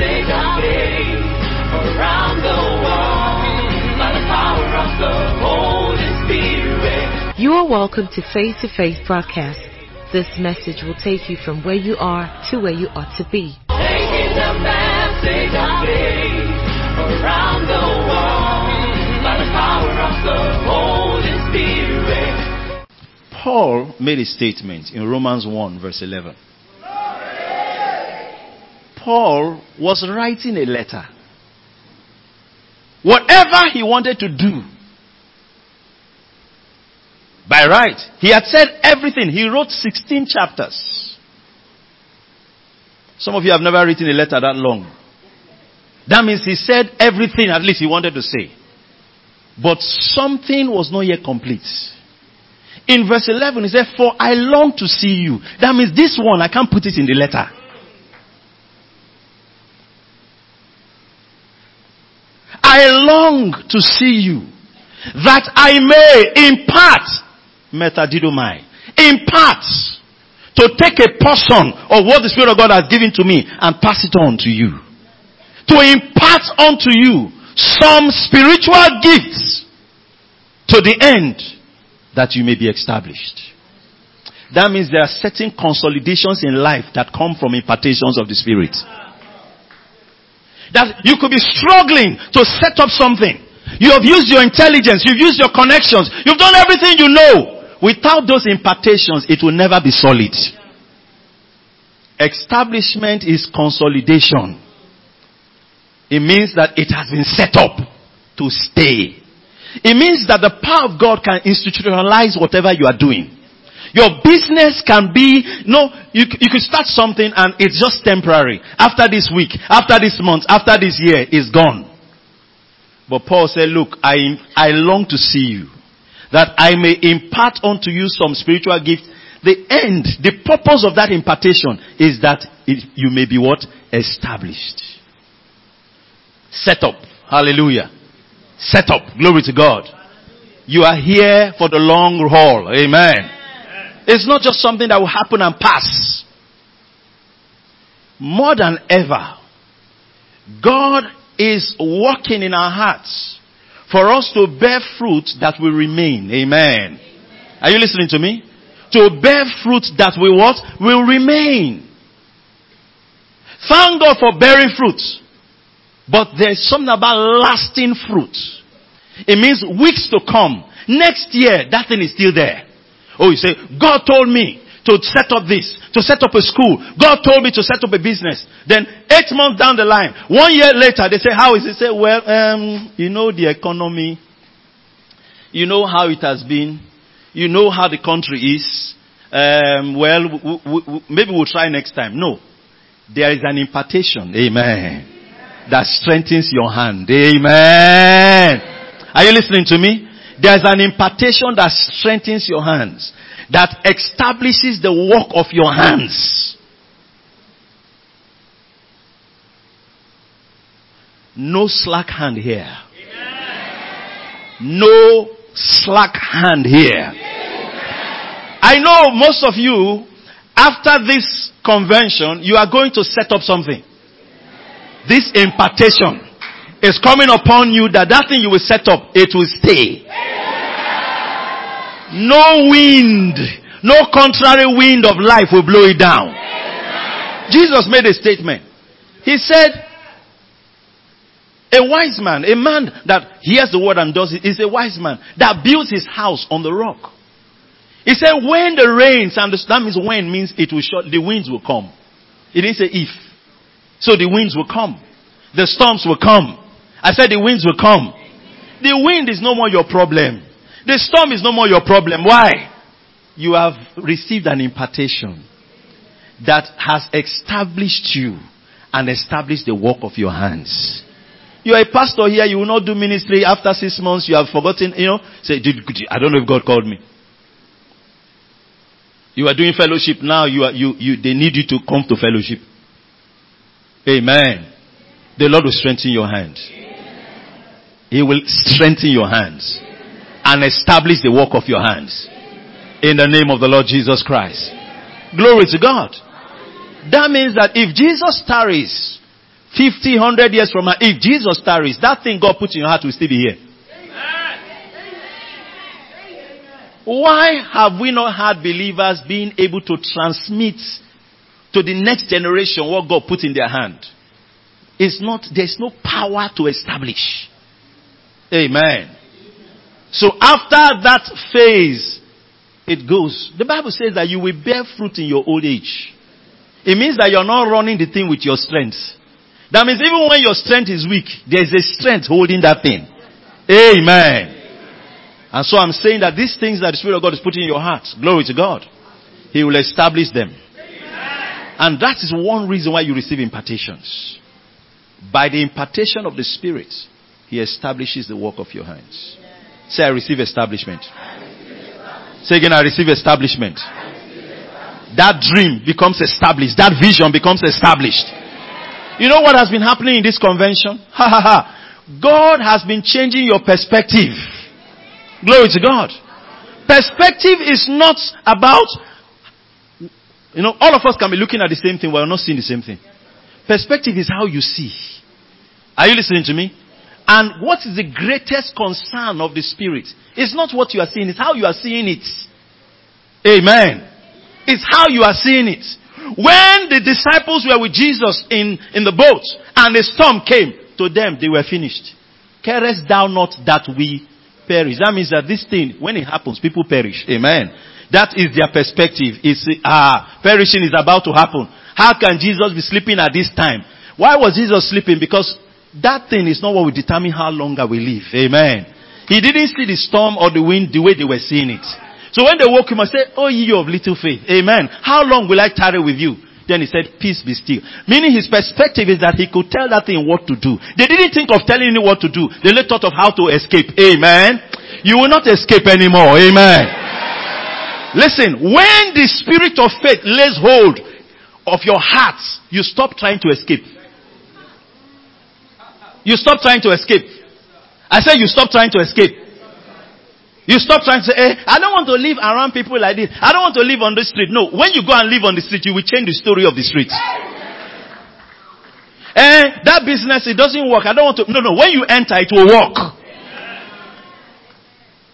message of around the world by the power of the Holy Spirit. You are welcome to Face to Face broadcast. This message will take you from where you are to where you ought to be. Taking the message of faith around the world by the power of the Holy Spirit. Paul made a statement in Romans 1 verse 11. Paul was writing a letter. Whatever he wanted to do, by right, he had said everything. He wrote 16 chapters. Some of you have never written a letter that long. That means he said everything at least he wanted to say. But something was not yet complete. In verse 11, he said, For I long to see you. That means this one, I can't put it in the letter. I long to see you that I may impart metadidomai. Impart to take a portion of what the Spirit of God has given to me and pass it on to you. To impart unto you some spiritual gifts to the end that you may be established. That means there are certain consolidations in life that come from impartations of the Spirit. That you could be struggling to set up something. You have used your intelligence, you've used your connections, you've done everything you know. Without those impartations, it will never be solid. Establishment is consolidation. It means that it has been set up to stay. It means that the power of God can institutionalize whatever you are doing. Your business can be, no, you, you could start something and it's just temporary. After this week, after this month, after this year, it's gone. But Paul said, look, I, I long to see you that I may impart unto you some spiritual gifts. The end, the purpose of that impartation is that it, you may be what? Established. Set up. Hallelujah. Set up. Glory to God. You are here for the long haul. Amen. It's not just something that will happen and pass. More than ever, God is working in our hearts for us to bear fruit that will remain. Amen. Are you listening to me? To bear fruit that will what? Will remain. Thank God for bearing fruit. But there's something about lasting fruit. It means weeks to come. Next year, that thing is still there. Oh, you say, God told me to set up this, to set up a school. God told me to set up a business. Then eight months down the line, one year later, they say, how is it? Say, well, um, you know the economy. You know how it has been. You know how the country is. Um, well, w- w- w- maybe we'll try next time. No. There is an impartation. Amen. That strengthens your hand. Amen. Are you listening to me? There's an impartation that strengthens your hands. That establishes the work of your hands. No slack hand here. No slack hand here. I know most of you, after this convention, you are going to set up something. This impartation is coming upon you that that thing you will set up, it will stay. No wind, no contrary wind of life will blow it down. Jesus made a statement. He said, a wise man, a man that hears the word and does it, is a wise man that builds his house on the rock. He said, when the rains, and the, that means when means it will shut, the winds will come. It didn't say if. So the winds will come. The storms will come. I said the winds will come. The wind is no more your problem. The storm is no more your problem. Why? You have received an impartation that has established you and established the work of your hands. You are a pastor here, you will not do ministry after six months, you have forgotten, you know, say, I don't know if God called me. You are doing fellowship now, you are, you, you, they need you to come to fellowship. Amen. The Lord will strengthen your hands. He will strengthen your hands and establish the work of your hands. In the name of the Lord Jesus Christ. Glory to God. That means that if Jesus tarries 50, 100 years from now, if Jesus tarries, that thing God put in your heart will still be here. Why have we not had believers being able to transmit to the next generation what God put in their hand? It's not, there's no power to establish. Amen. So after that phase, it goes. The Bible says that you will bear fruit in your old age. It means that you're not running the thing with your strength. That means even when your strength is weak, there's a strength holding that thing. Amen. And so I'm saying that these things that the Spirit of God is putting in your heart, glory to God, He will establish them. And that is one reason why you receive impartations. By the impartation of the Spirit, He establishes the work of your hands. Say, I receive establishment. Say again, I receive establishment. That dream becomes established. That vision becomes established. You know what has been happening in this convention? Ha ha ha. God has been changing your perspective. Glory to God. Perspective is not about, you know, all of us can be looking at the same thing, we're not seeing the same thing. Perspective is how you see. Are you listening to me? And what is the greatest concern of the Spirit? It's not what you are seeing, it's how you are seeing it. Amen. It's how you are seeing it. When the disciples were with Jesus in, in the boat and a storm came, to them they were finished. Carest thou not that we perish? That means that this thing, when it happens, people perish. Amen. That is their perspective. Is ah, perishing is about to happen. How can Jesus be sleeping at this time? Why was Jesus sleeping? Because that thing is not what will determine how long I will live. Amen. He didn't see the storm or the wind the way they were seeing it. So when they woke him, I said, Oh, ye of little faith. Amen. How long will I tarry with you? Then he said, Peace be still. Meaning his perspective is that he could tell that thing what to do. They didn't think of telling him what to do. They only thought of how to escape. Amen. You will not escape anymore. Amen. Listen, when the spirit of faith lays hold of your heart, you stop trying to escape. You stop trying to escape. I said you stop trying to escape. You stop trying to say, eh, I don't want to live around people like this. I don't want to live on the street. No, when you go and live on the street, you will change the story of the street. Eh, that business, it doesn't work. I don't want to. No, no, when you enter, it will work.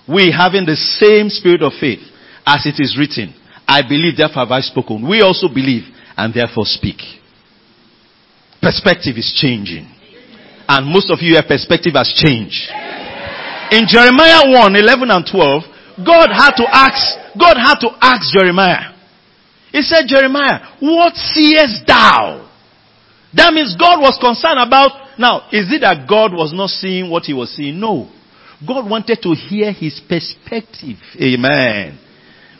We having the same spirit of faith as it is written. I believe, therefore have I spoken. We also believe and therefore speak. Perspective is changing. And most of you, your perspective has changed. In Jeremiah 1, 11 and 12, God had to ask, God had to ask Jeremiah. He said, Jeremiah, what seest thou? That means God was concerned about, now, is it that God was not seeing what he was seeing? No. God wanted to hear his perspective. Amen.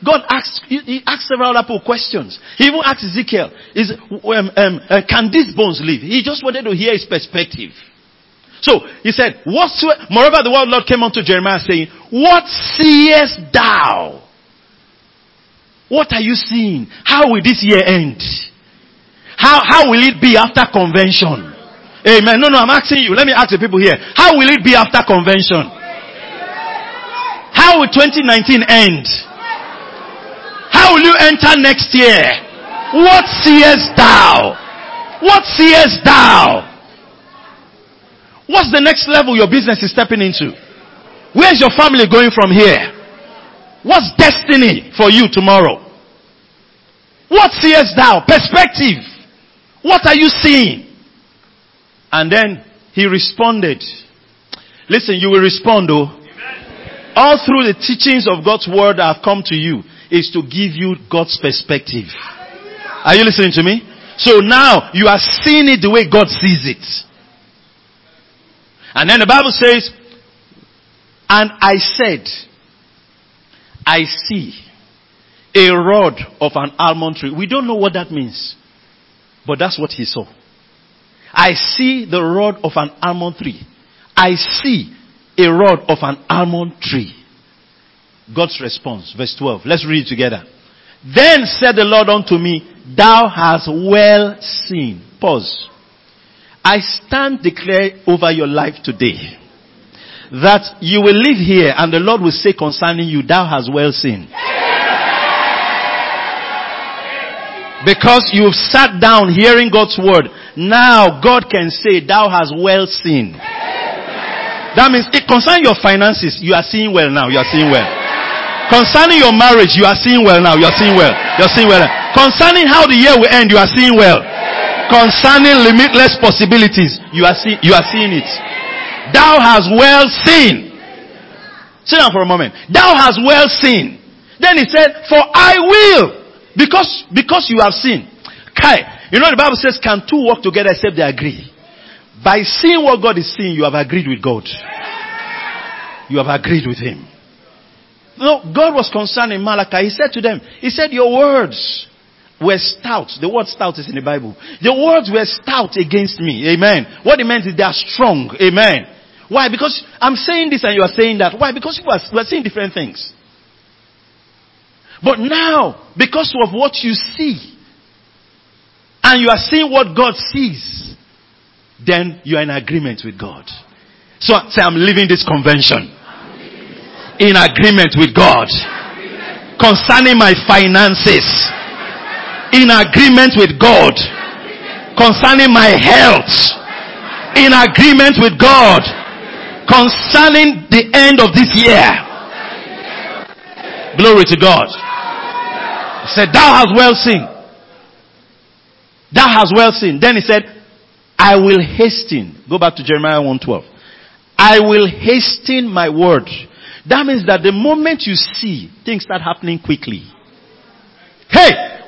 God asked, he asked several other questions. He even asked Ezekiel, is, um, um, uh, can these bones live? He just wanted to hear his perspective. So he said, moreover, the word Lord came unto Jeremiah saying, What seest thou? What are you seeing? How will this year end? How, how will it be after convention? Amen. No, no, I'm asking you. Let me ask the people here. How will it be after convention? How will 2019 end? How will you enter next year? What seest thou? What seest thou? What's the next level your business is stepping into? Where's your family going from here? What's destiny for you tomorrow? What seest thou? Perspective. What are you seeing? And then he responded. Listen, you will respond though. All through the teachings of God's word that have come to you is to give you God's perspective. Are you listening to me? So now you are seeing it the way God sees it. And then the Bible says, and I said, I see a rod of an almond tree. We don't know what that means, but that's what he saw. I see the rod of an almond tree. I see a rod of an almond tree. God's response, verse 12. Let's read it together. Then said the Lord unto me, Thou hast well seen. Pause. I stand declare over your life today that you will live here and the Lord will say concerning you, thou hast well seen. Because you've sat down hearing God's word. Now God can say, thou hast well seen. That means it concerning your finances, you are seeing well now. You are seeing well. Concerning your marriage, you are seeing well now. You are seeing well. You are seeing well. Concerning how the year will end, you are seeing well. Concerning limitless possibilities, you are see, you are seeing it. Thou hast well seen. Sit down for a moment. Thou hast well seen. Then he said, for I will. Because, because you have seen. Kai, you know the Bible says, can two walk together except they agree? By seeing what God is seeing, you have agreed with God. You have agreed with Him. No, God was concerned in Malachi. He said to them, He said, Your words were stout. The word stout is in the Bible. The words were stout against me. Amen. What it meant is they are strong. Amen. Why? Because I'm saying this and you are saying that. Why? Because you are, we are saying different things. But now, because of what you see, and you are seeing what God sees, then you are in agreement with God. So say, I'm leaving this convention in agreement with God concerning my finances, in agreement with God concerning my health, in agreement with God concerning the end of this year. Glory to God. He said, Thou hast well seen. Thou hast well seen. Then he said, I will hasten. Go back to Jeremiah 112. I will hasten my word. That means that the moment you see, things start happening quickly.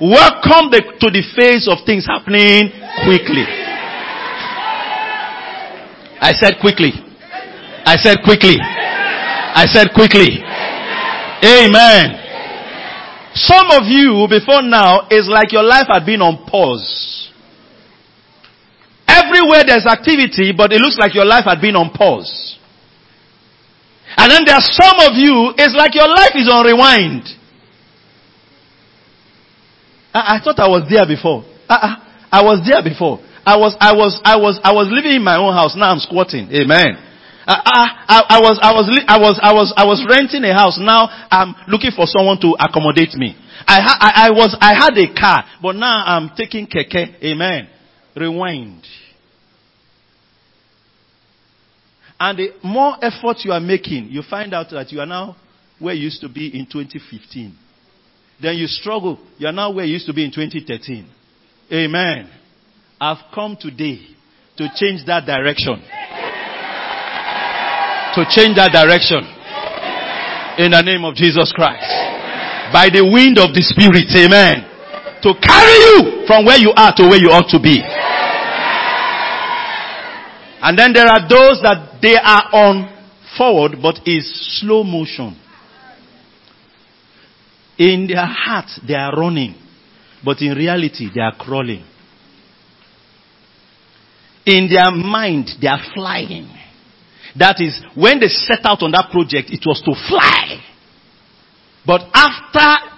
Welcome the, to the phase of things happening quickly. I said quickly. I said quickly. I said quickly. Amen. Some of you before now is like your life had been on pause. Everywhere there's activity, but it looks like your life had been on pause. And then there are some of you, it's like your life is on rewind. I, I thought I was there before. I, I, I was there before. I was, I was, I was, I was living in my own house. Now I'm squatting. Amen. I, I, I, was, I was, I was, I was, I was renting a house. Now I'm looking for someone to accommodate me. I, I, I was, I had a car, but now I'm taking keke. Amen. Rewind. And the more effort you are making, you find out that you are now where you used to be in 2015. Then you struggle. You are now where you used to be in 2013. Amen. I've come today to change that direction. To change that direction. In the name of Jesus Christ. By the wind of the Spirit. Amen. To carry you from where you are to where you ought to be. And then there are those that they are on forward, but is slow motion. In their heart, they are running, but in reality, they are crawling. In their mind, they are flying. That is, when they set out on that project, it was to fly. But after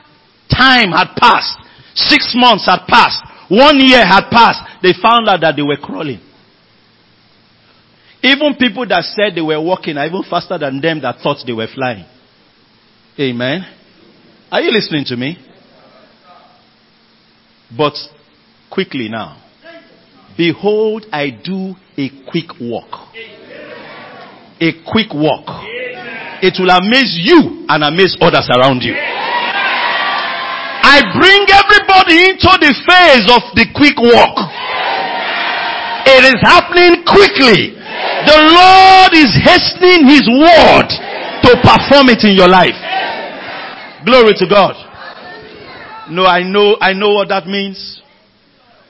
time had passed, six months had passed, one year had passed, they found out that they were crawling. Even people that said they were walking are even faster than them that thought they were flying. Amen. Are you listening to me? But quickly now. Behold, I do a quick walk. A quick walk. It will amaze you and amaze others around you. I bring everybody into the phase of the quick walk. It is happening quickly. The Lord is hastening His word to perform it in your life. Glory to God. No, I know, I know what that means.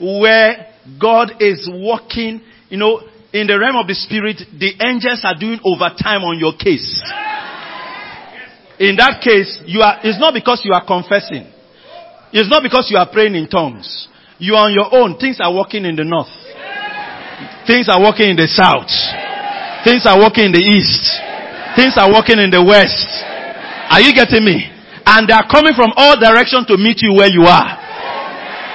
Where God is working, you know, in the realm of the spirit, the angels are doing overtime on your case. In that case, you are, it's not because you are confessing. It's not because you are praying in tongues. You are on your own. Things are working in the north. Things are working in the south. Things are working in the east. Things are working in the west. Are you getting me? And they are coming from all directions to meet you where you are.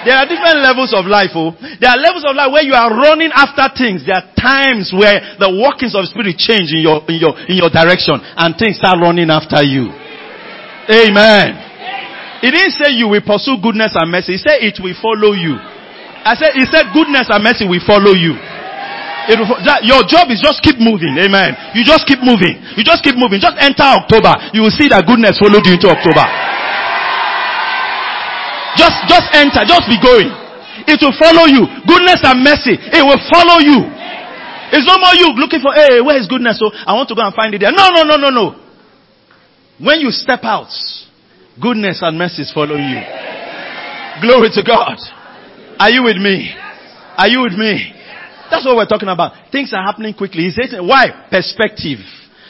There are different levels of life, oh. There are levels of life where you are running after things. There are times where the workings of spirit change in your, in your, in your direction and things start running after you. Amen. He didn't say you will pursue goodness and mercy. He said it will follow you. I said, he said goodness and mercy will follow you. It will, that, your job is just keep moving. Amen. You just keep moving. You just keep moving. Just enter October. You will see that goodness followed you into October. Just, just enter. Just be going. It will follow you. Goodness and mercy. It will follow you. It's no more you looking for, hey, where is goodness? So I want to go and find it there. No, no, no, no, no. When you step out, goodness and mercy is following you. Glory to God. Are you with me? Are you with me? That's what we're talking about. Things are happening quickly. He says, why? Perspective.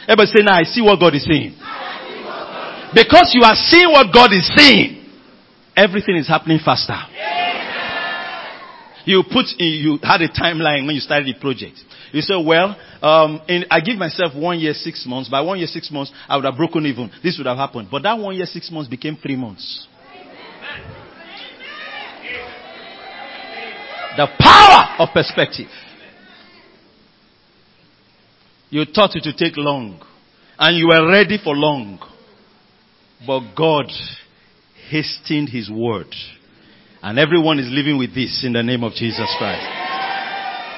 Everybody say, now I see what God is saying. Because you are seeing what God is saying, everything is happening faster. You put in, you had a timeline when you started the project. You say, well, um, in, I give myself one year, six months. By one year, six months, I would have broken even. This would have happened. But that one year, six months became three months. The power of perspective. You thought it would take long. And you were ready for long. But God hastened his word. And everyone is living with this in the name of Jesus Christ.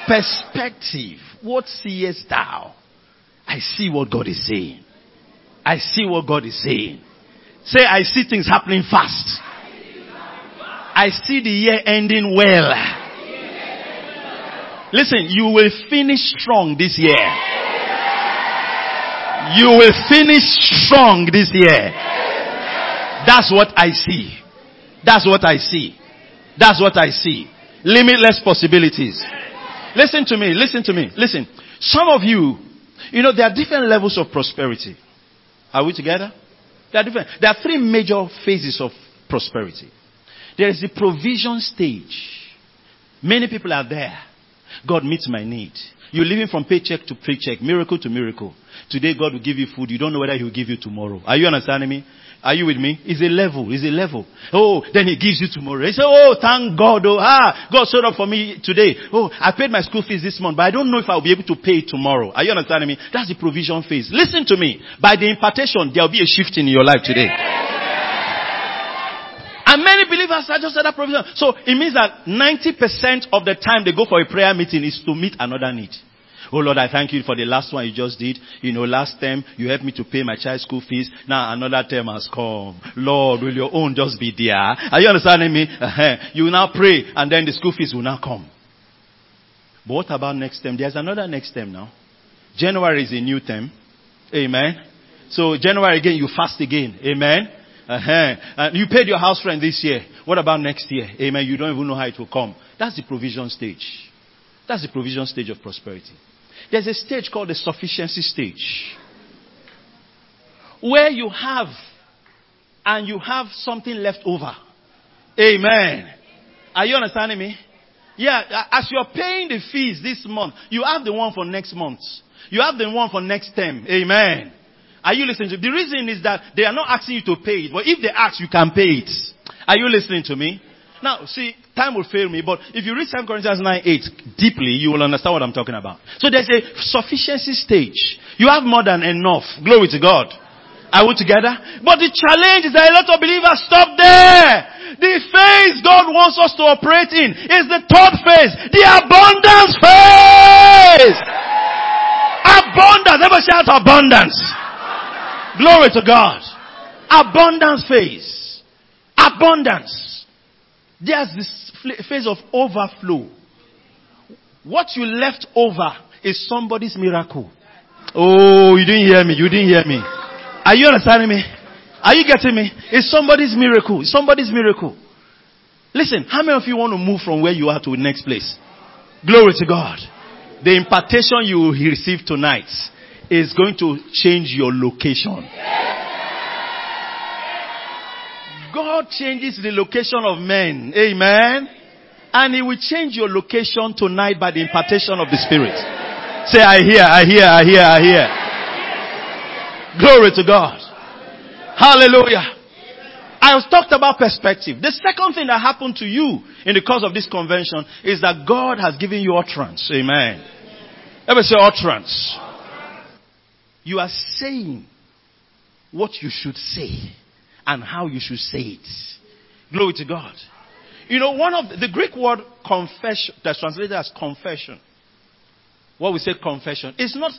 Perspective. What seest thou? I see what God is saying. I see what God is saying. Say, I see things happening fast. I see the year ending well. Listen, you will finish strong this year. You will finish strong this year. That's what I see. That's what I see. That's what I see. Limitless possibilities. Listen to me, listen to me, listen. Some of you, you know, there are different levels of prosperity. Are we together? There are different. There are three major phases of prosperity. There is the provision stage. Many people are there. God meets my need. You're living from paycheck to paycheck, miracle to miracle. Today God will give you food. You don't know whether He will give you tomorrow. Are you understanding me? Are you with me? It's a level. It's a level. Oh, then He gives you tomorrow. He say, oh, thank God. Oh, ah, God showed up for me today. Oh, I paid my school fees this month, but I don't know if I'll be able to pay it tomorrow. Are you understanding me? That's the provision phase. Listen to me. By the impartation, there'll be a shift in your life today. And many believers are just at that provision. So it means that 90% of the time they go for a prayer meeting is to meet another need. Oh Lord, I thank you for the last one you just did. You know, last term you helped me to pay my child's school fees. Now another term has come. Lord, will your own just be there? Are you understanding me? Uh-huh. You will now pray and then the school fees will now come. But what about next term? There's another next term now. January is a new term. Amen. So January again, you fast again. Amen. Uh-huh. You paid your house rent this year. What about next year? Amen. You don't even know how it will come. That's the provision stage. That's the provision stage of prosperity. There's a stage called the sufficiency stage. Where you have and you have something left over. Amen. Are you understanding me? Yeah, as you're paying the fees this month, you have the one for next month. You have the one for next term. Amen. Are you listening to me? The reason is that they are not asking you to pay it, but if they ask, you can pay it. Are you listening to me? Now, see, time will fail me, but if you read 2 Corinthians 9 8 deeply, you will understand what I'm talking about. So there's a sufficiency stage. You have more than enough. Glory to God. Are we together? But the challenge is that a lot of believers stop there. The phase God wants us to operate in is the third phase, the abundance phase. Abundance. Never shout abundance. Glory to God. Abundance phase. Abundance. There's this phase of overflow. What you left over is somebody's miracle. Oh, you didn't hear me. You didn't hear me. Are you understanding me? Are you getting me? It's somebody's miracle. It's somebody's miracle. Listen, how many of you want to move from where you are to the next place? Glory to God. The impartation you will receive tonight is going to change your location. God changes the location of men. Amen. And He will change your location tonight by the impartation of the Spirit. Say, I hear, I hear, I hear, I hear. Glory to God. Hallelujah. I have talked about perspective. The second thing that happened to you in the course of this convention is that God has given you utterance. Amen. Ever say utterance? You are saying what you should say and how you should say it. Glory to God. You know, one of the, the Greek word confession, that's translated as confession. What we say confession. It's not,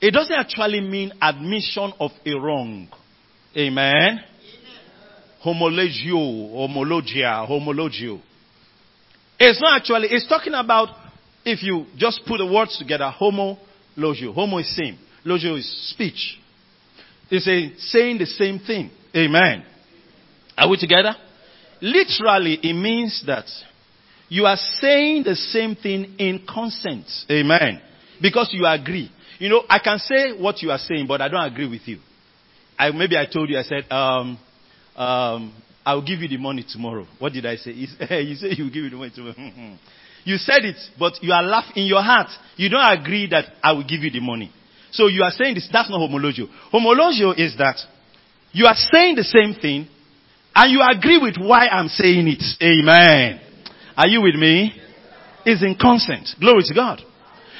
it doesn't actually mean admission of a wrong. Amen. Homologio, homologia, homologio. It's not actually, it's talking about if you just put the words together, homo, logio. Homo is same. Logio is speech. It's a, saying the same thing. Amen. Are we together? Literally, it means that you are saying the same thing in consent. Amen. Because you agree. You know, I can say what you are saying, but I don't agree with you. I, maybe I told you, I said, um, um, I'll give you the money tomorrow. What did I say? You say you will give you the money tomorrow. you said it, but you are laughing in your heart. You don't agree that I will give you the money. So you are saying this, that's not homologio. Homologio is that you are saying the same thing and you agree with why I'm saying it. Amen. Are you with me? Is in consent. Glory to God.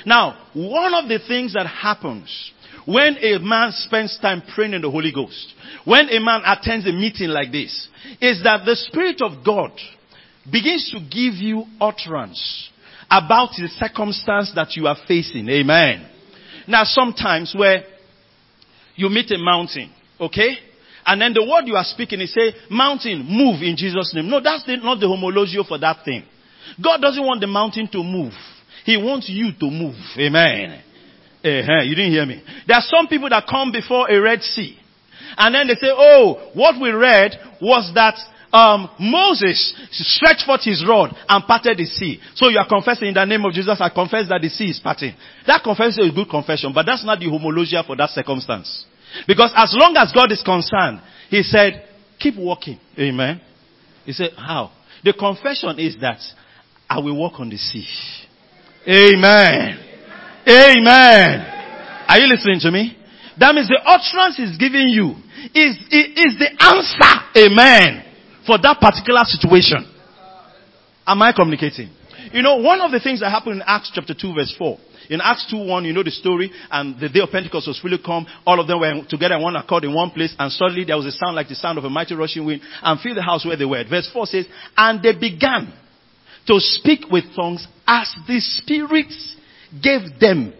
Now, one of the things that happens when a man spends time praying in the Holy Ghost, when a man attends a meeting like this, is that the Spirit of God begins to give you utterance about the circumstance that you are facing. Amen. Now, sometimes where you meet a mountain, okay? And then the word you are speaking is say, mountain, move in Jesus' name. No, that's the, not the homologio for that thing. God doesn't want the mountain to move. He wants you to move. Amen. Uh-huh. You didn't hear me. There are some people that come before a Red Sea. And then they say, oh, what we read was that um, Moses stretched forth his rod and parted the sea. So you are confessing in the name of Jesus, I confess that the sea is parting. That confession is a good confession, but that's not the homologia for that circumstance. Because as long as God is concerned, He said, keep walking. Amen. He said, how? The confession is that I will walk on the sea. Amen. Amen. Are you listening to me? That means the utterance is giving you is, is the answer. Amen. For that particular situation. Am I communicating? You know, one of the things that happened in Acts chapter 2 verse 4 in Acts 2.1, you know the story, and the day of Pentecost was fully come. All of them were together in one accord in one place, and suddenly there was a sound like the sound of a mighty rushing wind, and filled the house where they were. Verse 4 says, And they began to speak with tongues as the Spirit gave them.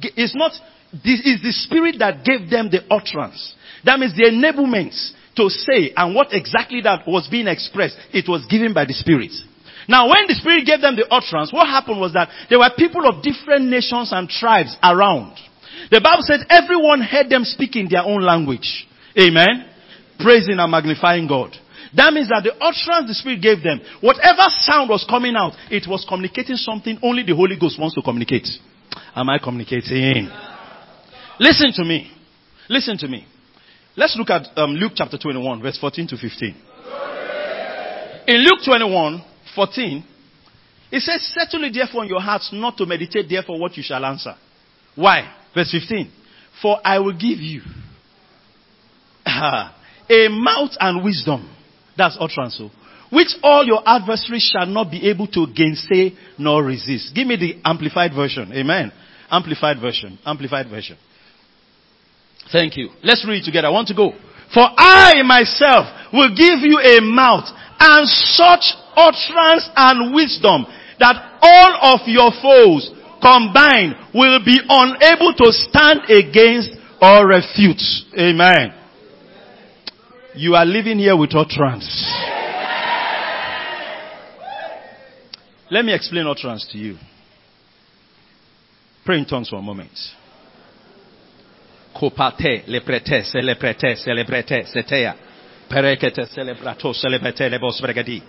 It's not, this is the Spirit that gave them the utterance. That means the enablement to say, and what exactly that was being expressed, it was given by the Spirit. Now, when the Spirit gave them the utterance, what happened was that there were people of different nations and tribes around. The Bible said everyone heard them speak in their own language. Amen. Praising and magnifying God. That means that the utterance the Spirit gave them, whatever sound was coming out, it was communicating something only the Holy Ghost wants to communicate. Am I communicating? Listen to me. Listen to me. Let's look at um, Luke chapter 21, verse 14 to 15. In Luke 21, 14, it says, it therefore in your hearts not to meditate therefore what you shall answer. Why? Verse 15. For I will give you a mouth and wisdom. That's utterance. So, which all your adversaries shall not be able to gainsay nor resist. Give me the amplified version. Amen. Amplified version. Amplified version. Thank you. Let's read together. I want to go. For I myself will give you a mouth and such utterance and wisdom that all of your foes combined will be unable to stand against or refute. Amen. You are living here with utterance. Let me explain utterance to you. Pray in tongues for a moment. Kopate, leprete, celebrete, celebrete, setea. Perekete, celebrato, celebrete, lebos bregadi.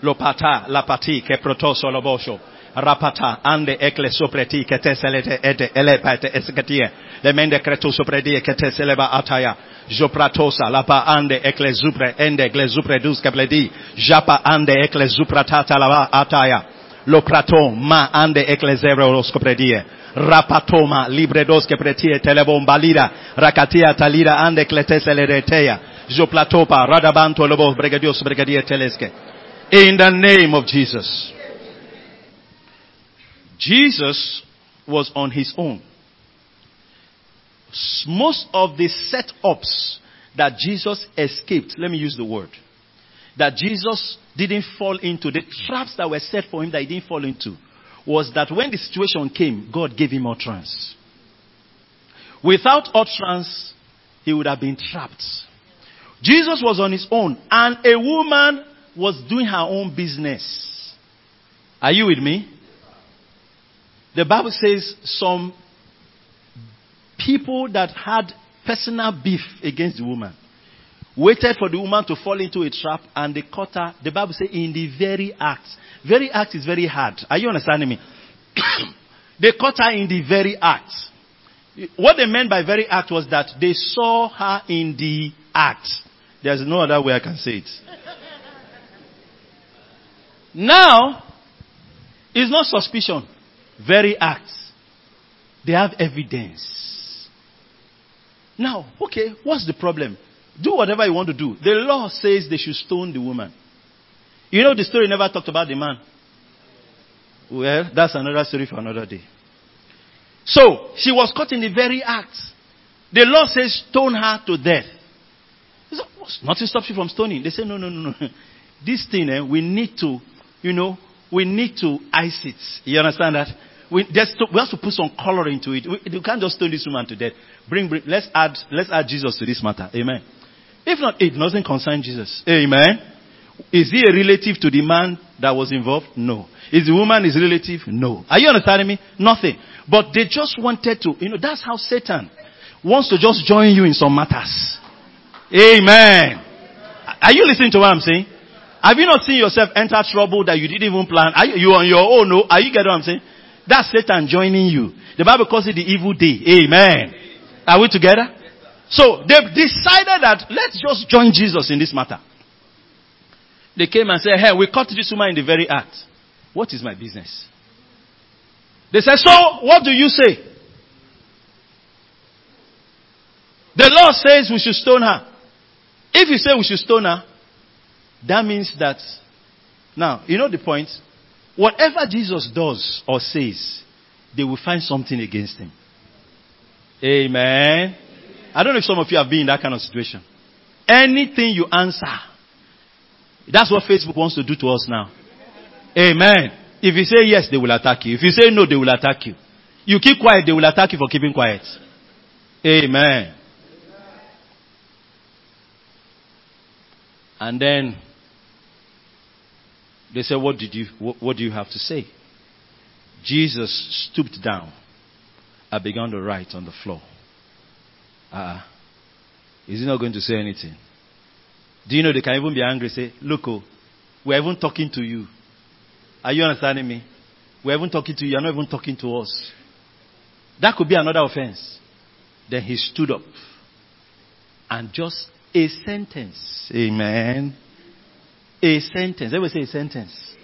Lopata, lapati, ke protoso lobosho. Rapata, ande ekle sopreti, ke te selete ete, elepate, eskatie. Le mende kreto sopredi, ke te seleba ataya. Jopratosa, lapa ande ekle zupre, ende gle zupre dus kabledi. Japa ande ekle zupratata lava ataya. Lo prato, ma ande ekle zero roskopredie. Rapatoma, libre dos que pretie telebombalida. Rakatia talida ande kleteseleretea. Joplatopa, radabanto lobo bregadios bregadia teleske. In the name of Jesus. Jesus was on his own. Most of the setups that Jesus escaped. Let me use the word. That Jesus didn't fall into the traps that were set for him that he didn't fall into was that when the situation came, God gave him utterance. Without utterance, he would have been trapped. Jesus was on his own, and a woman was doing her own business. Are you with me? The Bible says some people that had personal beef against the woman waited for the woman to fall into a trap and they caught her. The Bible says in the very act. Very act is very hard. Are you understanding me? they caught her in the very act. What they meant by very act was that they saw her in the act. There's no other way I can say it. Now, it's not suspicion. Very acts. They have evidence. Now, okay, what's the problem? Do whatever you want to do. The law says they should stone the woman. You know the story never talked about the man. Well, that's another story for another day. So, she was caught in the very act. The law says stone her to death. Nothing stops you from stoning. They say, no, no, no, no. This thing, eh, we need to, you know, we need to ice it. You understand that? We, to, we have to put some color into it. We, you can't just stone this woman to death. Bring, bring, let's add, let's add Jesus to this matter. Amen. If not, it doesn't concern Jesus. Amen. Is he a relative to the man that was involved? No. Is the woman his relative? No. Are you understanding me? Nothing. But they just wanted to, you know, that's how Satan wants to just join you in some matters. Amen. Are you listening to what I'm saying? Have you not seen yourself enter trouble that you didn't even plan? Are you, you on your own? No. Are you getting what I'm saying? That's Satan joining you. The Bible calls it the evil day. Amen. Are we together? So they've decided that let's just join Jesus in this matter. They came and said, Hey, we caught this woman in the very act. What is my business? They said, So, what do you say? The law says we should stone her. If you say we should stone her, that means that, now, you know the point? Whatever Jesus does or says, they will find something against him. Amen. I don't know if some of you have been in that kind of situation. Anything you answer, that's what Facebook wants to do to us now. Amen. If you say yes, they will attack you. If you say no, they will attack you. You keep quiet, they will attack you for keeping quiet. Amen. And then they said, What did you what, what do you have to say? Jesus stooped down and began to write on the floor. Uh, is he not going to say anything? Do you know they can even be angry? Say, look, oh, we're even talking to you. Are you understanding me? We're even talking to you. You're not even talking to us. That could be another offense. Then he stood up and just a sentence. Amen. A sentence. Everybody say a sentence.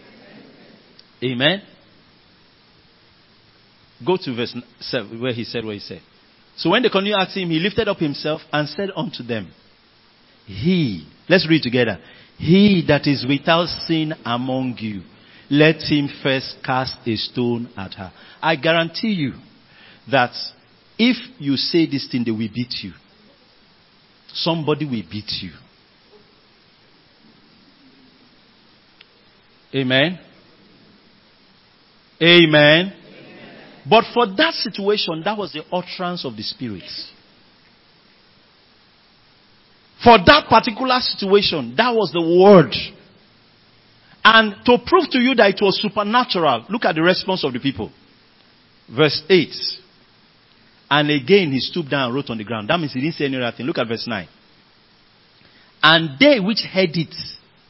Amen. Go to verse 7 where he said what he said. So when they continued asking him, he lifted up himself and said unto them, He, let's read together. He that is without sin among you, let him first cast a stone at her. I guarantee you that if you say this thing, they will beat you. Somebody will beat you. Amen. Amen. But for that situation, that was the utterance of the Spirit. For that particular situation, that was the word. And to prove to you that it was supernatural, look at the response of the people. Verse 8. And again he stooped down and wrote on the ground. That means he didn't say any other thing. Look at verse 9. And they which heard it,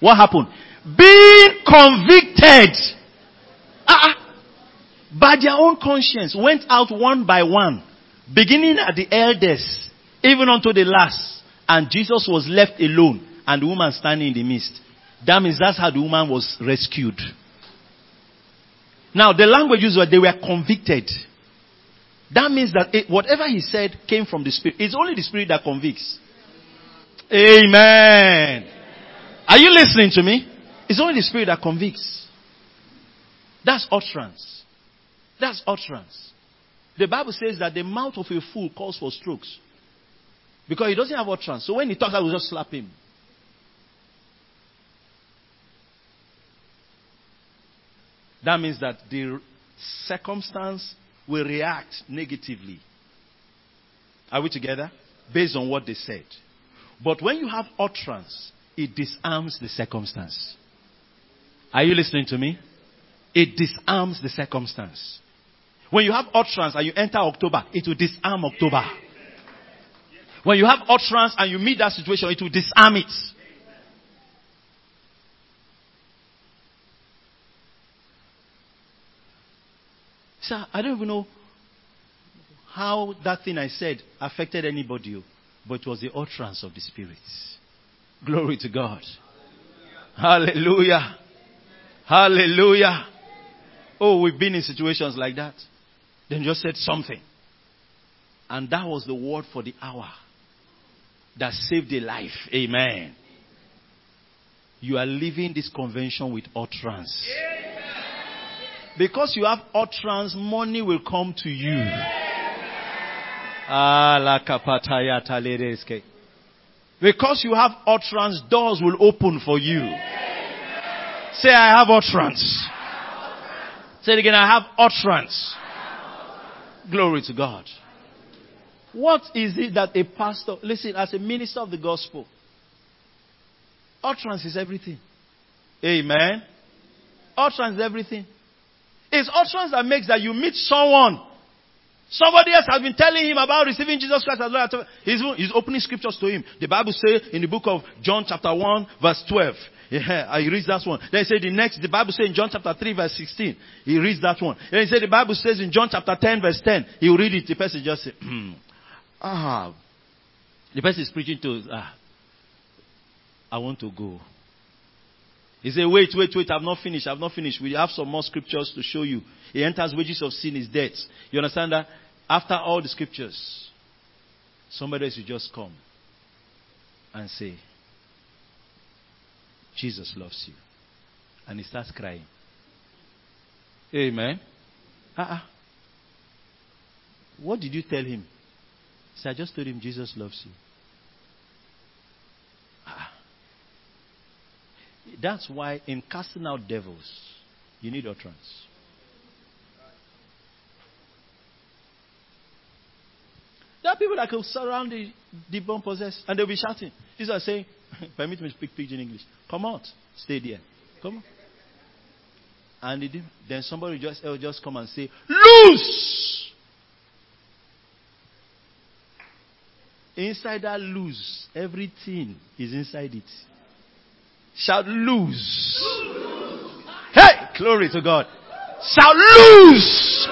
what happened? Being convicted. Ah, ah. Uh-uh by their own conscience, went out one by one, beginning at the eldest, even unto the last. And Jesus was left alone, and the woman standing in the midst. That means that's how the woman was rescued. Now, the language used was they were convicted. That means that it, whatever he said came from the Spirit. It's only the Spirit that convicts. Amen. Are you listening to me? It's only the Spirit that convicts. That's utterance. That's utterance. The Bible says that the mouth of a fool calls for strokes. Because he doesn't have utterance. So when he talks, I will just slap him. That means that the circumstance will react negatively. Are we together? Based on what they said. But when you have utterance, it disarms the circumstance. Are you listening to me? It disarms the circumstance. When you have utterance and you enter October, it will disarm October. When you have utterance and you meet that situation, it will disarm it. Sir, I don't even know how that thing I said affected anybody, but it was the utterance of the Spirit. Glory to God. Hallelujah. Hallelujah. Oh, we've been in situations like that. Then just said something. And that was the word for the hour that saved a life. Amen. You are leaving this convention with utterance. Because you have utterance, money will come to you. Because you have utterance, doors will open for you. Say, I have utterance. Say it again, I have utterance. Glory to God. What is it that a pastor, listen, as a minister of the gospel, utterance is everything. Amen. Utterance is everything. It's utterance that makes that you meet someone. Somebody else has been telling him about receiving Jesus Christ as Lord. He's, he's opening scriptures to him. The Bible says in the book of John chapter 1 verse 12. Yeah, he reads that one. Then he said the next, the Bible says in John chapter 3 verse 16. He reads that one. Then he said the Bible says in John chapter 10 verse 10. He will read it. The person just say, ah. The person is preaching to, ah, I want to go. He said, wait, wait, wait, I've not finished, I've not finished. We have some more scriptures to show you. He enters wages of sin is death. You understand that? After all the scriptures, somebody else will just come and say, Jesus loves you. And he starts crying. Amen. Uh-uh. What did you tell him? He said, I just told him Jesus loves you. Ah. ah. That's why in casting out devils, you need utterance. There are people that can surround the demon possessed and they'll be shouting. These are saying, permit me to speak pidgin English. Come out. Stay there. Come on. And then somebody just will just come and say, Loose! Inside that loose, everything is inside it. Shout loose. Hey, glory to God. Shout loose.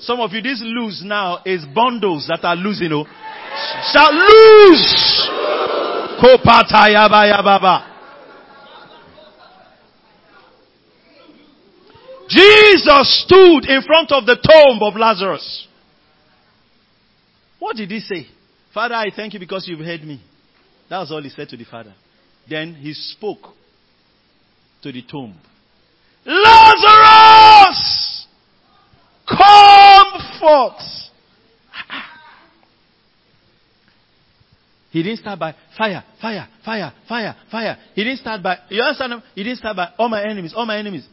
Some of you, this loose now is bundles that are loose, you know. Shout loose. Jesus stood in front of the tomb of Lazarus. What did he say? Father, I thank you because you've heard me. That was all he said to the Father. Then he spoke to the tomb. Lazarus! Come forth! He didn't start by fire, fire, fire, fire, fire. He didn't start by, you understand? Him. He didn't start by all my enemies, all my enemies.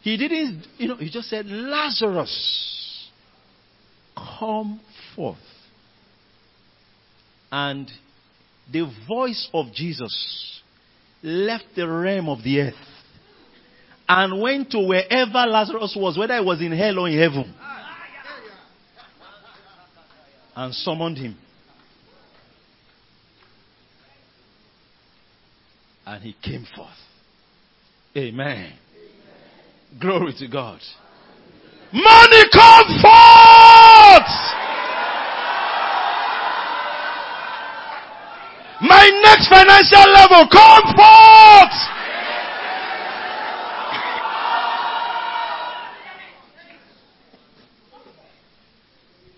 He didn't, you know, he just said, Lazarus, come forth. And the voice of Jesus left the realm of the earth and went to wherever Lazarus was, whether it was in hell or in heaven, and summoned him. And he came forth. Amen. Amen. Glory to God. Money come forth! My next financial level, come forth!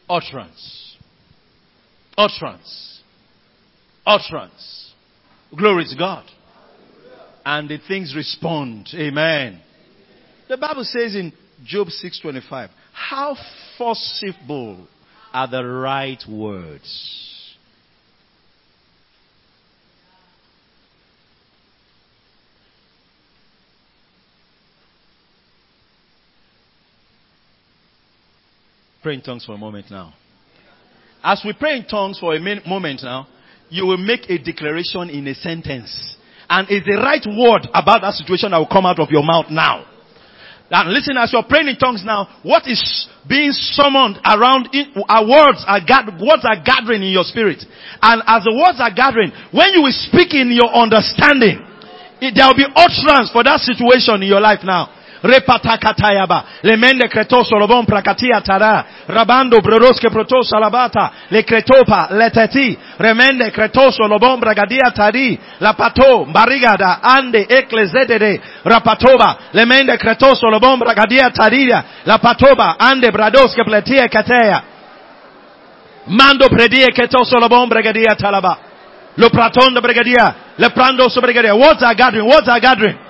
Utterance. Utterance. Utterance. Glory to God and the things respond. Amen. The Bible says in Job 6:25, how forcible are the right words? Pray in tongues for a moment now. As we pray in tongues for a moment now, you will make a declaration in a sentence. And it's the right word about that situation that will come out of your mouth now. And listen, as you're praying in tongues now, what is being summoned around, in, our words are, words are gathering in your spirit. And as the words are gathering, when you will speak in your understanding, there will be utterance for that situation in your life now. Repatakatayaba. Lemende kreto solobon prakatia tara. Rabando breroske proto salabata. Le kretopa leteti. Remende kreto solobon bragadia tari. Lapato barigada ande eklezedede. Rapatoba. Lemende kreto solobon bragadia taria. Lapatoba ande bradoske pletie kateya. Mando predie keto solobon bragadia talaba. Lo praton de bragadia. Le prando so bragadia. What's our gathering? What's our gathering?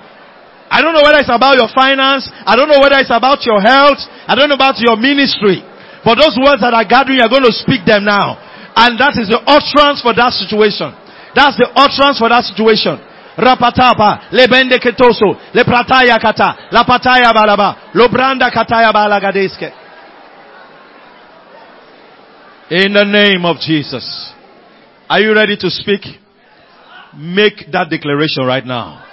I don't know whether it's about your finance. I don't know whether it's about your health. I don't know about your ministry. But those words that are gathering, you're going to speak them now. And that is the utterance for that situation. That's the utterance for that situation. Rapatapa, lebende ketoso, le prataya kata, la pataya balaba, lo branda kataya balagadeske. In the name of Jesus. Are you ready to speak? Make that declaration right now.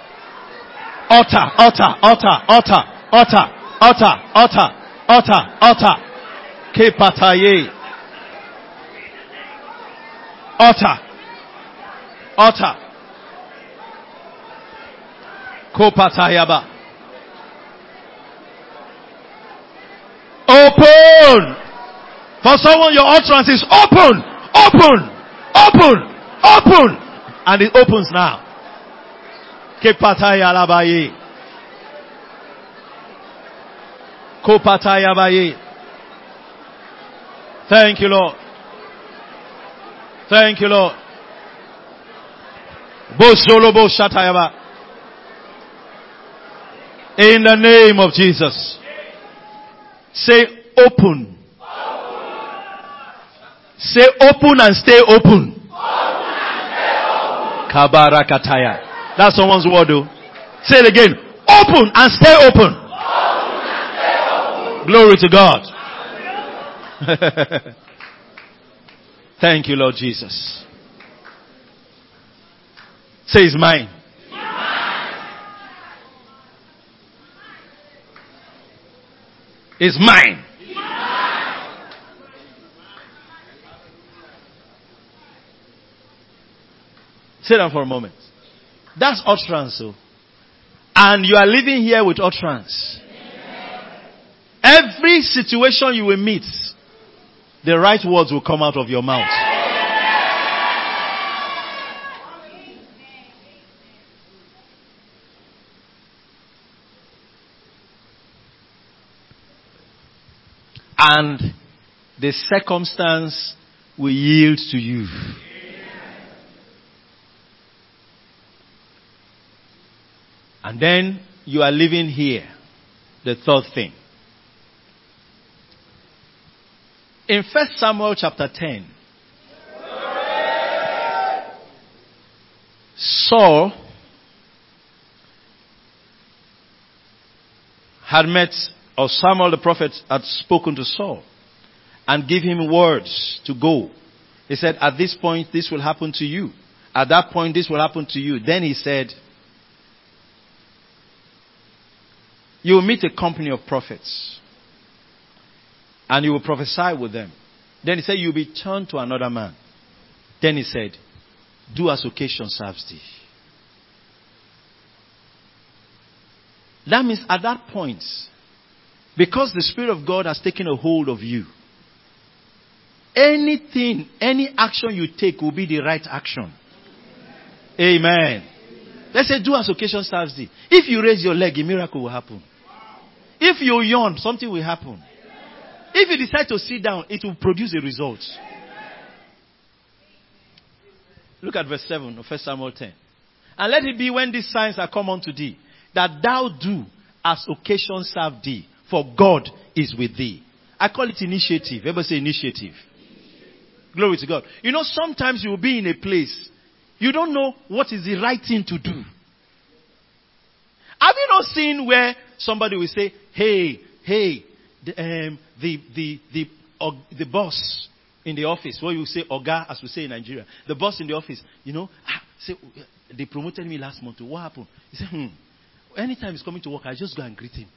Utter, utter, utter, utter, utter, utter, utter, utter, utter. Kepataye. Utter. Utter. Kopatayaba. Open. For someone, your utterance is open, open, open, open. And it opens now. Kepataya labaye. Kopataya baye. Thank you, Lord. Thank you, Lord. Bosolobo shatayaba. In the name of Jesus. Say open. Say open and stay open. Kabarakataya. That's someone's word though. Say it again. Open and stay open. Glory to God. Thank you, Lord Jesus. Say it's mine. It's mine. Sit down for a moment. That's utterance. So. And you are living here with utterance. Every situation you will meet, the right words will come out of your mouth. And the circumstance will yield to you. And then you are living here. The third thing. In 1 Samuel chapter 10, Saul had met, or Samuel the prophet had spoken to Saul and give him words to go. He said, at this point, this will happen to you. At that point, this will happen to you. Then he said, you will meet a company of prophets and you will prophesy with them. Then he said, you'll be turned to another man. Then he said, do as occasion serves thee. That means at that point, because the Spirit of God has taken a hold of you, anything, any action you take will be the right action. Amen. Let's say, do as occasion serves thee. If you raise your leg, a miracle will happen. If you yawn, something will happen. If you decide to sit down, it will produce a result. Look at verse 7 of 1 Samuel 10. And let it be when these signs are come unto thee, that thou do as occasion serve thee, for God is with thee. I call it initiative. Everybody say initiative. Glory to God. You know, sometimes you will be in a place, you don't know what is the right thing to do. Have you not seen where somebody will say, hey, hey, the, um, the, the, the or the boss in the office, what you say Oga, as we say in Nigeria, the boss in the office, you know, ah, say, they promoted me last month. What happened? He said, hmm, anytime he's coming to work, I just go and greet him.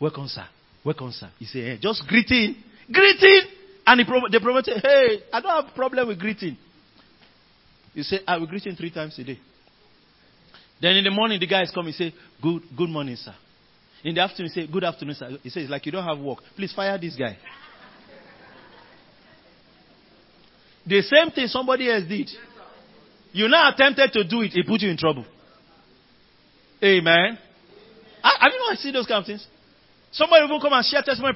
Welcome, sir. Welcome, sir. He said, hey, just greeting. Greeting! And he they promoted, hey, I don't have problem with greeting. You say, ah, I will greet him three times a day. Then in the morning, the guy is coming, say, good, good morning, sir. In the afternoon, he say, good afternoon, sir. He says, like you don't have work. Please fire this guy. the same thing somebody else did. You now attempted to do it, it put you in trouble. Amen. I, I don't know I see those kind of things. Somebody will come and share testimony.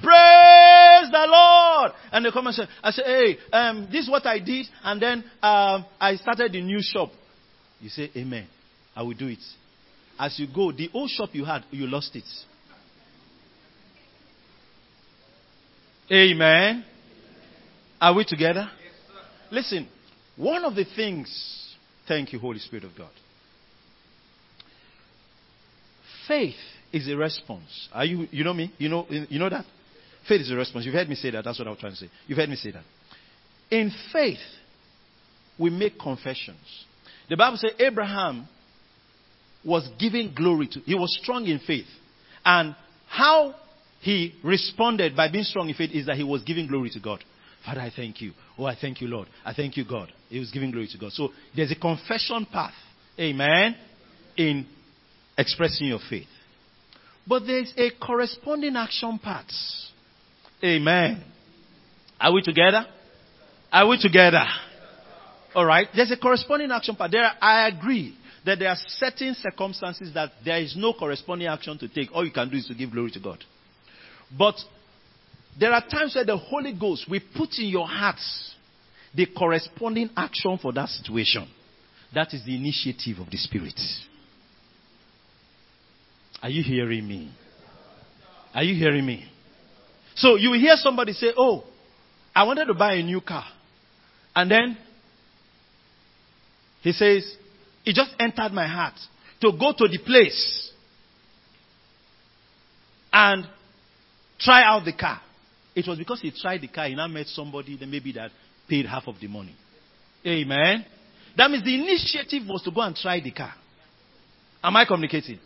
Praise the Lord. And they come and say, I say, hey, um, this is what I did. And then um, I started the new shop. You say, amen. I will do it. As you go, the old shop you had, you lost it. Amen. Are we together? Listen, one of the things, thank you, Holy Spirit of God. Faith is a response. Are you, you know me? You know, you know that? Faith is a response. You've heard me say that. That's what I was trying to say. You've heard me say that. In faith, we make confessions. The Bible says Abraham was giving glory to, he was strong in faith. And how he responded by being strong in faith is that he was giving glory to God. Father, I thank you. Oh, I thank you, Lord. I thank you, God. He was giving glory to God. So there's a confession path. Amen. In expressing your faith. But there's a corresponding action path. Amen. Are we together? Are we together? All right. There's a corresponding action path. There, I agree that there are certain circumstances that there is no corresponding action to take. All you can do is to give glory to God. But there are times where the Holy Ghost will put in your hearts the corresponding action for that situation. That is the initiative of the Spirit. Are you hearing me? Are you hearing me? So you hear somebody say, Oh, I wanted to buy a new car. And then he says, It just entered my heart to go to the place and try out the car. It was because he tried the car, he now met somebody that maybe that paid half of the money. Amen. That means the initiative was to go and try the car. Am I communicating?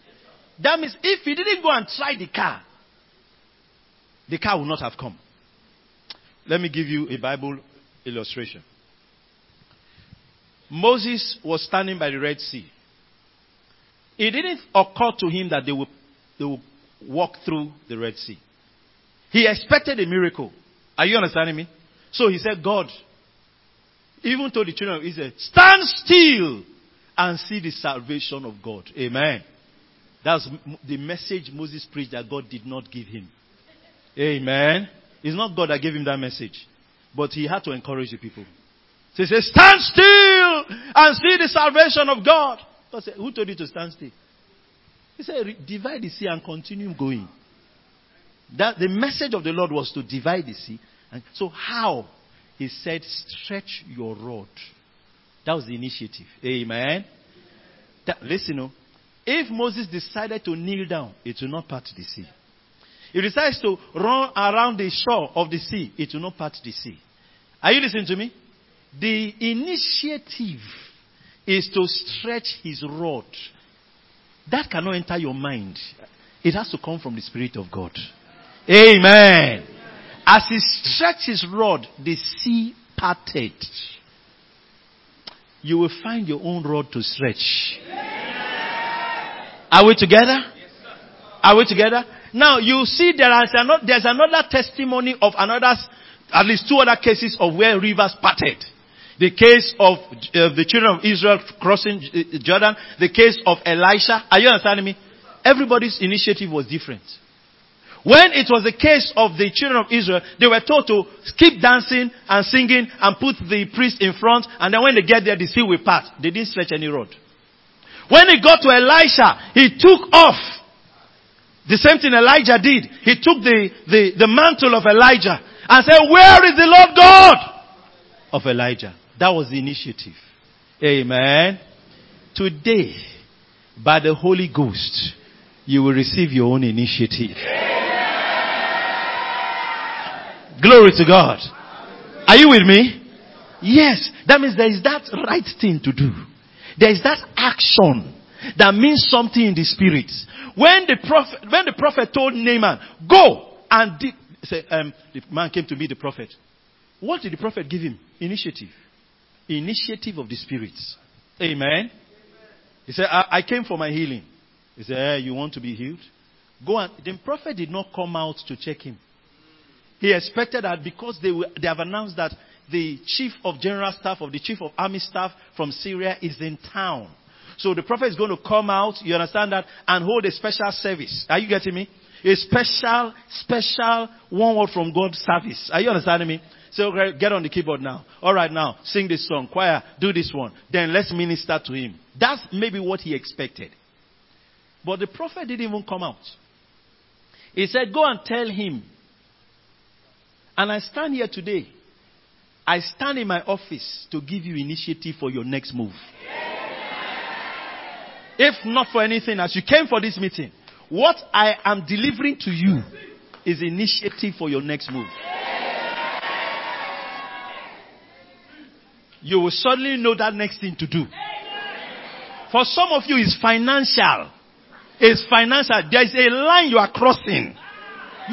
That means if he didn't go and try the car, the car would not have come. Let me give you a Bible illustration. Moses was standing by the Red Sea. It didn't occur to him that they would, they would walk through the Red Sea. He expected a miracle. Are you understanding me? So he said, God, even told the children of Israel, stand still and see the salvation of God. Amen. That's the message Moses preached that God did not give him. Amen. It's not God that gave him that message. But he had to encourage the people. So he says, stand still and see the salvation of God. God said, who told you to stand still? He said, divide the sea and continue going. That the message of the Lord was to divide the sea. And so how? He said, stretch your rod. That was the initiative. Amen. That, listen, oh, if Moses decided to kneel down, it will not part the sea. He decides to run around the shore of the sea, it will not part the sea. Are you listening to me? The initiative is to stretch his rod. That cannot enter your mind. It has to come from the Spirit of God. Amen. As he stretched his rod, the sea parted. You will find your own rod to stretch. Are we together? Are we together? Now you see there is another, there's another testimony of another, at least two other cases of where rivers parted. The case of uh, the children of Israel crossing uh, Jordan, the case of Elisha. Are you understanding me? Everybody's initiative was different. When it was the case of the children of Israel, they were told to keep dancing and singing and put the priest in front, and then when they get there, the sea will part. They didn't stretch any road. When he got to Elisha, he took off the same thing Elijah did. He took the, the, the mantle of Elijah and said, Where is the Lord God of Elijah? That was the initiative. Amen. Today, by the Holy Ghost, you will receive your own initiative. Glory to God. Are you with me? Yes. That means there is that right thing to do. There is that action that means something in the spirit. When the prophet, when the prophet told Naaman, go and say, um, the man came to meet the prophet. What did the prophet give him? Initiative. Initiative of the spirits. Amen. He said, I, I came for my healing. He said, hey, you want to be healed? Go and, the prophet did not come out to check him. He expected that because they, were, they have announced that the chief of general staff of the chief of army staff from Syria is in town. So the prophet is going to come out, you understand that, and hold a special service. Are you getting me? A special, special one word from God service. Are you understanding me? So get on the keyboard now. Alright now, sing this song. Choir, do this one. Then let's minister to him. That's maybe what he expected. But the prophet didn't even come out. He said, go and tell him. And I stand here today. I stand in my office to give you initiative for your next move. If not for anything as you came for this meeting, what I am delivering to you is initiative for your next move. You will suddenly know that next thing to do. For some of you, it's financial. It's financial. There's a line you are crossing.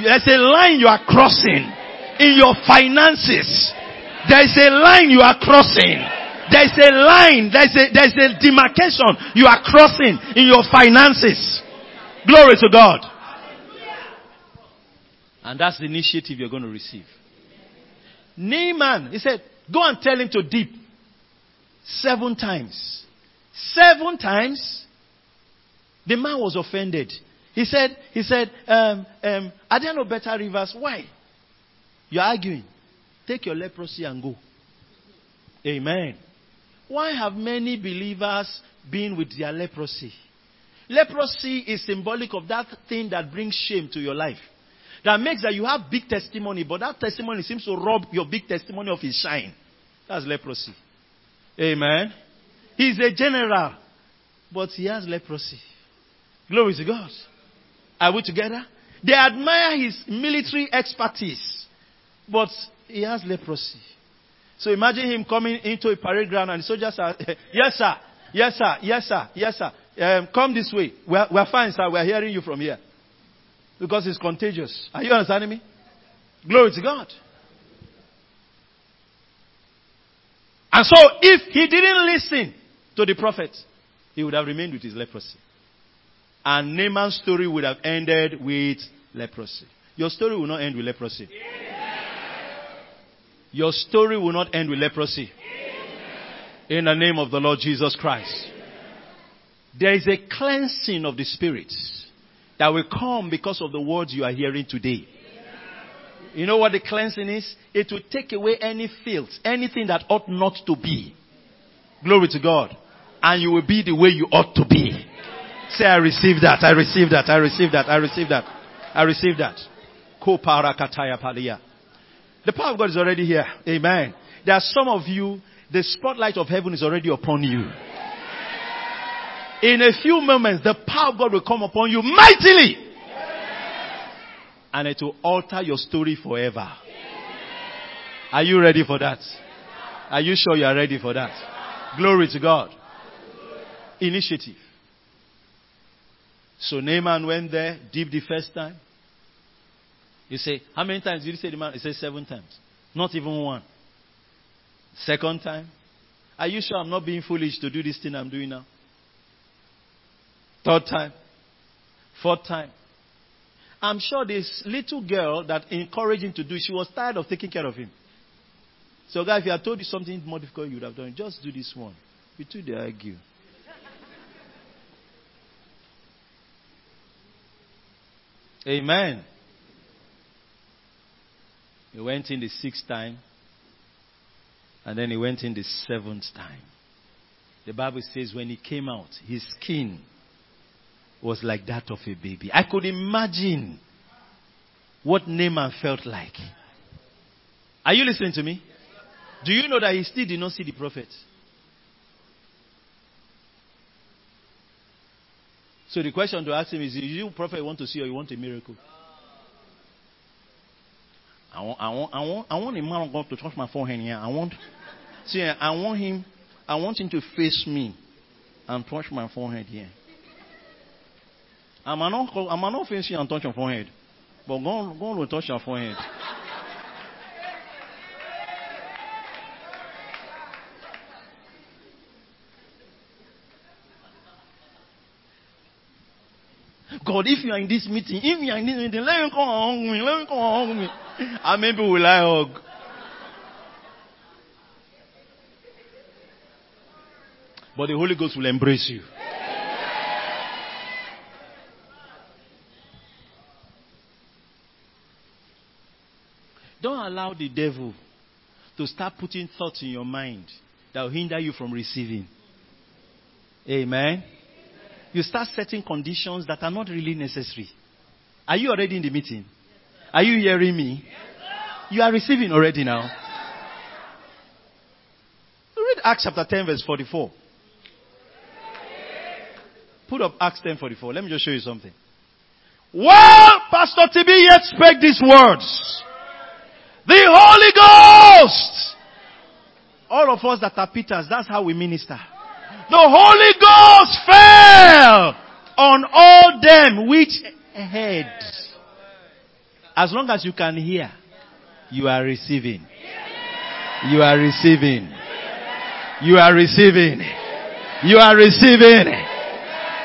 There's a line you are crossing in your finances. There's a line you are crossing. There's a line, there's a, there's a demarcation you are crossing in your finances. Glory to God. And that's the initiative you're going to receive. Naaman, he said, go and tell him to dip. Seven times. Seven times. The man was offended. He said, he said, um, um, are there no better rivers? Why? You're arguing. Take your leprosy and go. Amen. Why have many believers been with their leprosy? Leprosy is symbolic of that thing that brings shame to your life. That makes that you have big testimony, but that testimony seems to rob your big testimony of its shine. That's leprosy. Amen. He's a general, but he has leprosy. Glory to God. Are we together? They admire his military expertise, but he has leprosy. So imagine him coming into a parade ground and the soldiers are, yes sir, yes sir, yes sir, yes sir. Um, come this way. We're, we're fine sir, we're hearing you from here. Because it's contagious. Are you understanding me? Glory to God. And so if he didn't listen to the prophet, he would have remained with his leprosy. And Naaman's story would have ended with leprosy. Your story will not end with leprosy. Your story will not end with leprosy. In the name of the Lord Jesus Christ. There is a cleansing of the spirits that will come because of the words you are hearing today. You know what the cleansing is? It will take away any filth, anything that ought not to be. Glory to God. And you will be the way you ought to be. Say, I receive that, I receive that, I receive that, I receive that, I receive that. Ko parakataya palia. The power of God is already here. Amen. There are some of you, the spotlight of heaven is already upon you. In a few moments, the power of God will come upon you mightily. And it will alter your story forever. Are you ready for that? Are you sure you are ready for that? Glory to God. Initiative. So Naaman went there, deep the first time. You say, how many times did you say the man? He said seven times. Not even one. Second time. Are you sure I'm not being foolish to do this thing I'm doing now? Third time. Fourth time. I'm sure this little girl that encouraged him to do, she was tired of taking care of him. So, guys, if I told you something more difficult, you would have done. Just do this one. You two, they argue. Amen. He went in the sixth time, and then he went in the seventh time. The Bible says when he came out, his skin was like that of a baby. I could imagine what Naaman felt like. Are you listening to me? Do you know that he still did not see the prophet? So the question to ask him is, is you prophet want to see or you want a miracle? I want, I want, I want, I want a man of God to touch my forehead here. I want, see, I want him, I want him to face me and touch my forehead here. I might not, I might not face you and touch your forehead, but God, God will touch your forehead. God, if you are in this meeting, if you are in this meeting, let me come and hug me, let me come and hug me. And ah, maybe will I hug. But the Holy Ghost will embrace you. Don't allow the devil to start putting thoughts in your mind that will hinder you from receiving. Amen. You start setting conditions that are not really necessary. Are you already in the meeting? Are you hearing me? You are receiving already now. Read Acts chapter 10, verse 44. Put up Acts 10 44. Let me just show you something. While Pastor TB yet spake these words, the Holy Ghost. All of us that are Peters, that's how we minister. The Holy Ghost fell on all them which heard. As long as you can hear, you are receiving. You are receiving. You are receiving. You are receiving.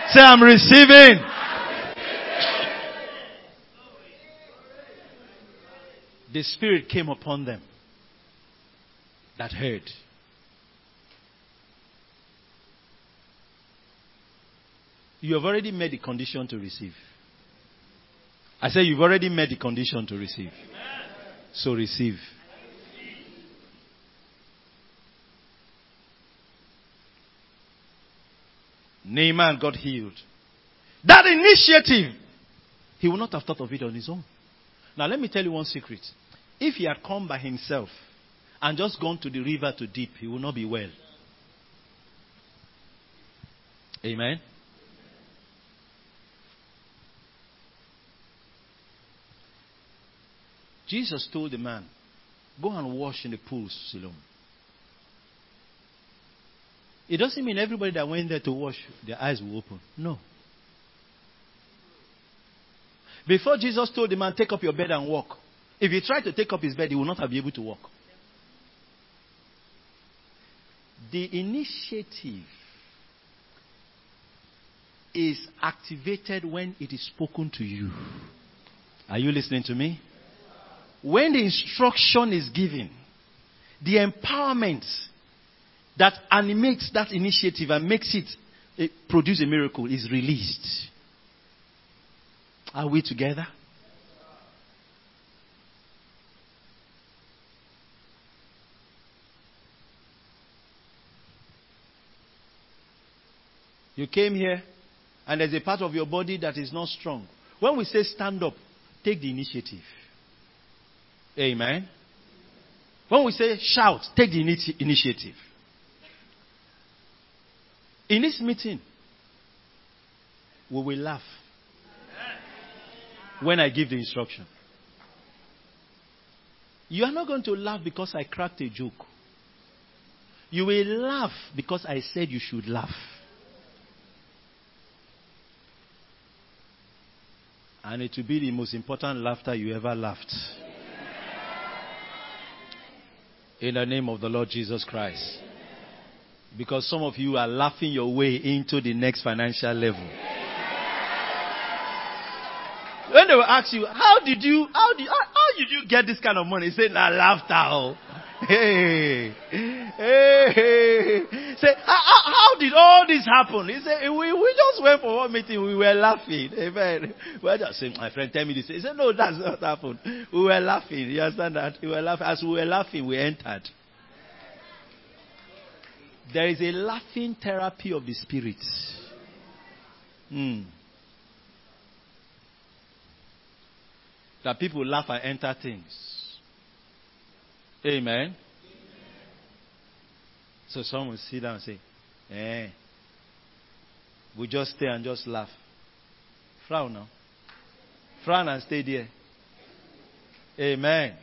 Say, I'm receiving. The Spirit came upon them that heard. You have already made the condition to receive. I say you've already met the condition to receive. So receive. Naaman got healed. That initiative, he would not have thought of it on his own. Now, let me tell you one secret. If he had come by himself and just gone to the river to dip, he would not be well. Amen. Jesus told the man, Go and wash in the pools, Siloam. It doesn't mean everybody that went there to wash, their eyes will open. No. Before Jesus told the man, Take up your bed and walk, if he tried to take up his bed, he would not have been able to walk. The initiative is activated when it is spoken to you. Are you listening to me? When the instruction is given, the empowerment that animates that initiative and makes it, it produce a miracle is released. Are we together? You came here and there's a part of your body that is not strong. When we say stand up, take the initiative. Amen. When we say shout, take the initi- initiative. In this meeting, we will laugh when I give the instruction. You are not going to laugh because I cracked a joke. You will laugh because I said you should laugh. And it will be the most important laughter you ever laughed. In the name of the Lord Jesus Christ. Because some of you are laughing your way into the next financial level. When they will ask you, how did you, how did, how, how did you get this kind of money? You Say, nah, laughter. Oh. Hey, hey. Say, how, how, how did all this happen? He said, we, we just went for one meeting. We were laughing. Amen. We were just saying, my friend, tell me this. He said, no, that's not happened. We were laughing. You understand that? We were laughing. As we were laughing, we entered. There is a laughing therapy of the spirit. Hmm. That people laugh and enter things. Amen. So some will sit down and say, eh, we just stay and just laugh. Frown now. Frown and stay there. Amen.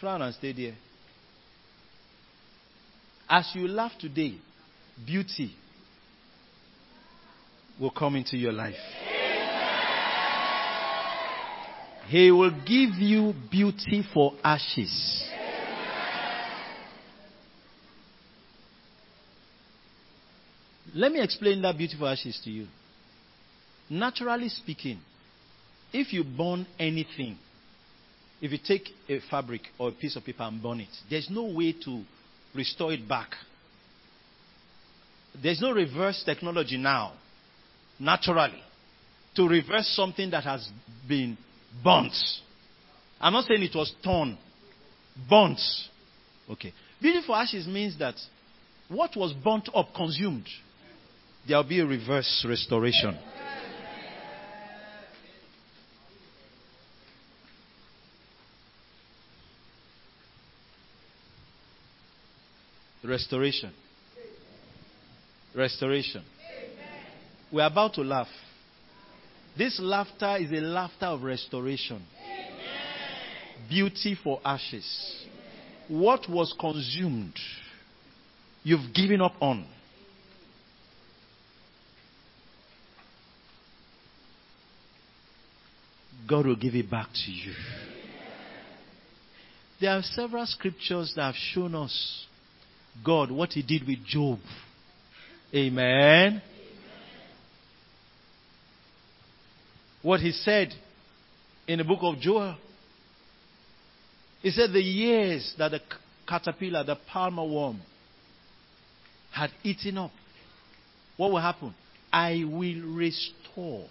Frown and stay there. As you laugh today, beauty will come into your life. He will give you beauty for ashes. Let me explain that beautiful ashes to you. Naturally speaking, if you burn anything, if you take a fabric or a piece of paper and burn it, there's no way to restore it back. There's no reverse technology now, naturally, to reverse something that has been burnt. I'm not saying it was torn, burnt. Okay. Beautiful ashes means that what was burnt up, consumed, there will be a reverse restoration. Restoration. Restoration. We're about to laugh. This laughter is a laughter of restoration. Beauty for ashes. What was consumed, you've given up on. God will give it back to you. There are several scriptures that have shown us God what He did with Job. Amen. What He said in the book of Joel. He said the years that the caterpillar, the palmer worm, had eaten up, what will happen? I will restore.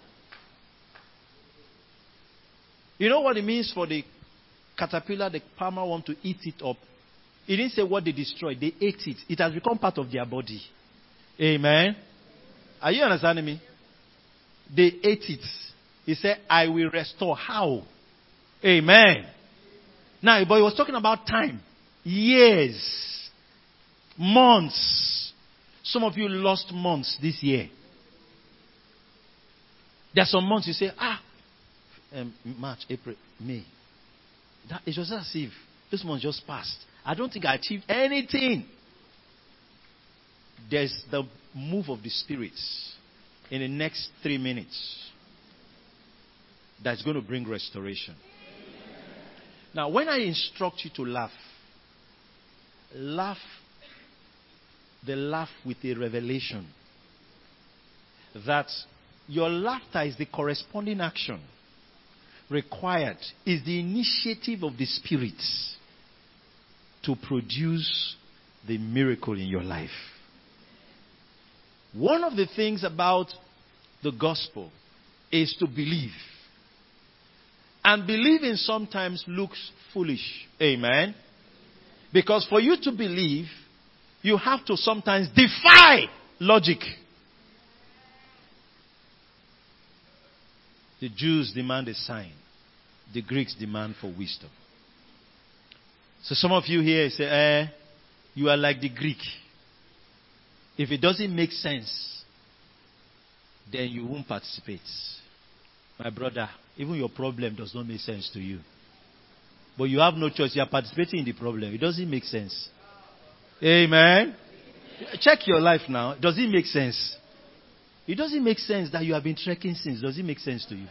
You know what it means for the caterpillar, the palmer worm to eat it up? He didn't say what they destroyed, they ate it. It has become part of their body. Amen. Are you understanding me? They ate it. He said, I will restore. How? Amen. Now, but he was talking about time. Years. Months. Some of you lost months this year. There are some months you say, ah, um, March, April, May. That, it was as if this month just passed. I don't think I achieved anything. There's the move of the spirits in the next three minutes that's going to bring restoration. Now, when I instruct you to laugh, laugh the laugh with a revelation that your laughter is the corresponding action required, is the initiative of the spirits to produce the miracle in your life. One of the things about the gospel is to believe. And believing sometimes looks foolish. Amen. Because for you to believe, you have to sometimes defy logic. The Jews demand a sign. The Greeks demand for wisdom. So some of you here say, eh, you are like the Greek. If it doesn't make sense, then you won't participate. My brother, even your problem does not make sense to you. But you have no choice. You are participating in the problem. It doesn't make sense. Amen. Check your life now. Does it make sense? It doesn't make sense that you have been trekking since. Does it make sense to you?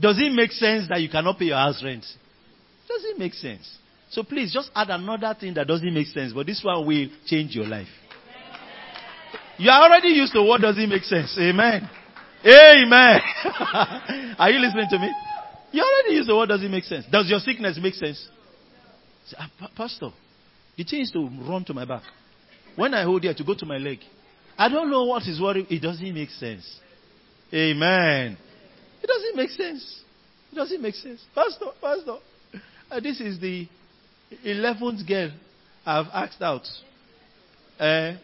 Does it make sense that you cannot pay your house rent? Does it make sense? So please just add another thing that doesn't make sense, but this one will change your life. You are already used to what doesn't make sense. Amen. Amen. are you listening to me? You already used to what doesn't make sense. Does your sickness make sense? Say, ah, Pastor, the thing is to run to my back. When I hold here to go to my leg, I don't know what is worrying. It doesn't make sense. Amen. It doesn't make sense. It doesn't make sense. Pastor, Pastor, uh, this is the 11th girl I've asked out. Uh,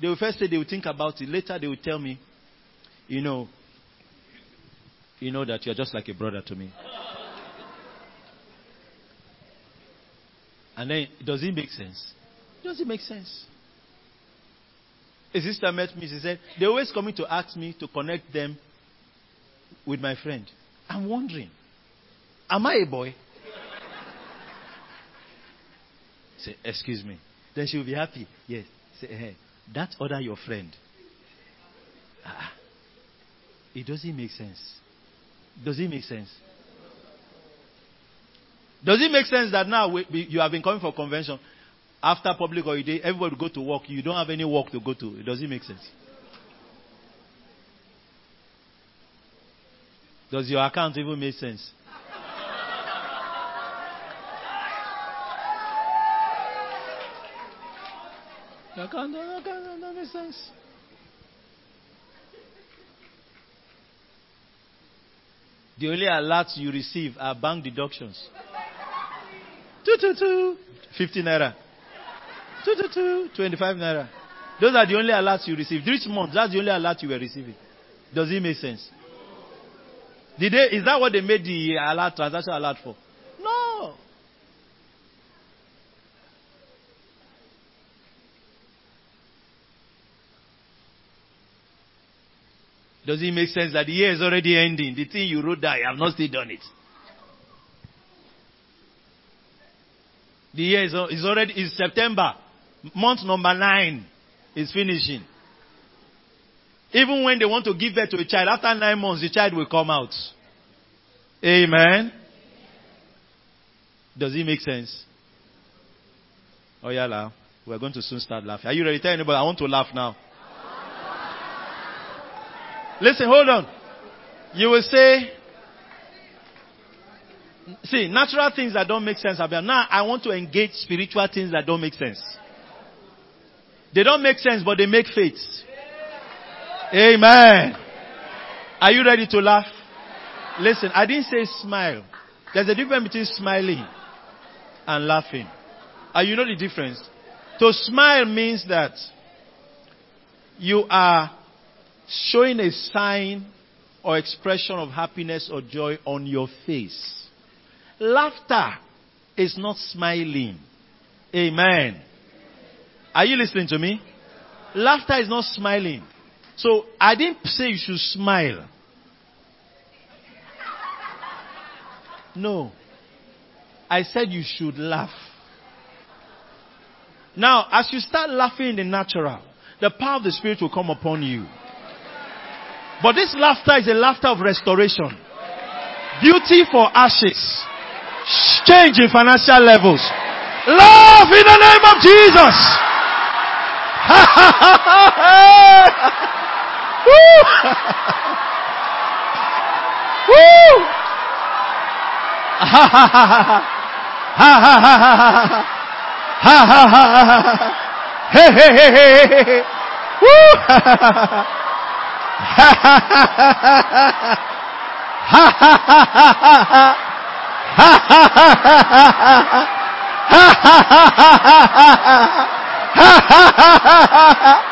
they will first say they will think about it. Later they will tell me, you know, you know that you're just like a brother to me. And then, does it make sense? Does it make sense? A sister met me. She said, they always coming to ask me to connect them with my friend. I'm wondering. Am I a boy? Say, excuse me. Then she will be happy. Yes. Say, hey, that other your friend. Ah, it doesn't make sense. Does it make sense? Does it make sense that now we, you have been coming for convention? After public holiday, everybody go to work. You don't have any work to go to. It Does it make sense? Does your account even make sense? Your account, account doesn't make sense. The only alerts you receive are bank deductions. Two, two, two, 50 naira. Two, two, two, 25 naira. Those are the only alerts you receive. This month, that's the only alert you were receiving. Does it make sense? Did they, is that what they made the alert, transaction alert for? No. Does it make sense that the year is already ending? The thing you wrote there, you have not still done it. The year is, is already is September. Month number nine is finishing. Even when they want to give birth to a child, after nine months, the child will come out. Amen. Does it make sense? Oh yeah, la. We're going to soon start laughing. Are you ready? Tell anybody, I want to laugh now. Listen, hold on. You will say, see, natural things that don't make sense about now. I want to engage spiritual things that don't make sense. They don't make sense, but they make faith. Amen. Are you ready to laugh? Listen, I didn't say smile. There's a difference between smiling and laughing. And you know the difference? To smile means that you are showing a sign or expression of happiness or joy on your face. Laughter is not smiling. Amen. Are you listening to me? Laughter is not smiling. So I didn't say you should smile. No. I said you should laugh. Now, as you start laughing in the natural, the power of the Spirit will come upon you. But this laughter is a laughter of restoration. Beauty for ashes. Change in financial levels. Laugh in the name of Jesus. Woo! Woo! Ha ha ha ha ha. Ha ha ha ha ha. Ha ha ha ha ha. Hey hey hey hey hey hey. Woo! Ha ha ha ha ha. Ha ha ha ha ha. Ha ha ha ha ha. Ha ha ha ha ha. Ha ha ha ha ha. Ha ha ha ha ha.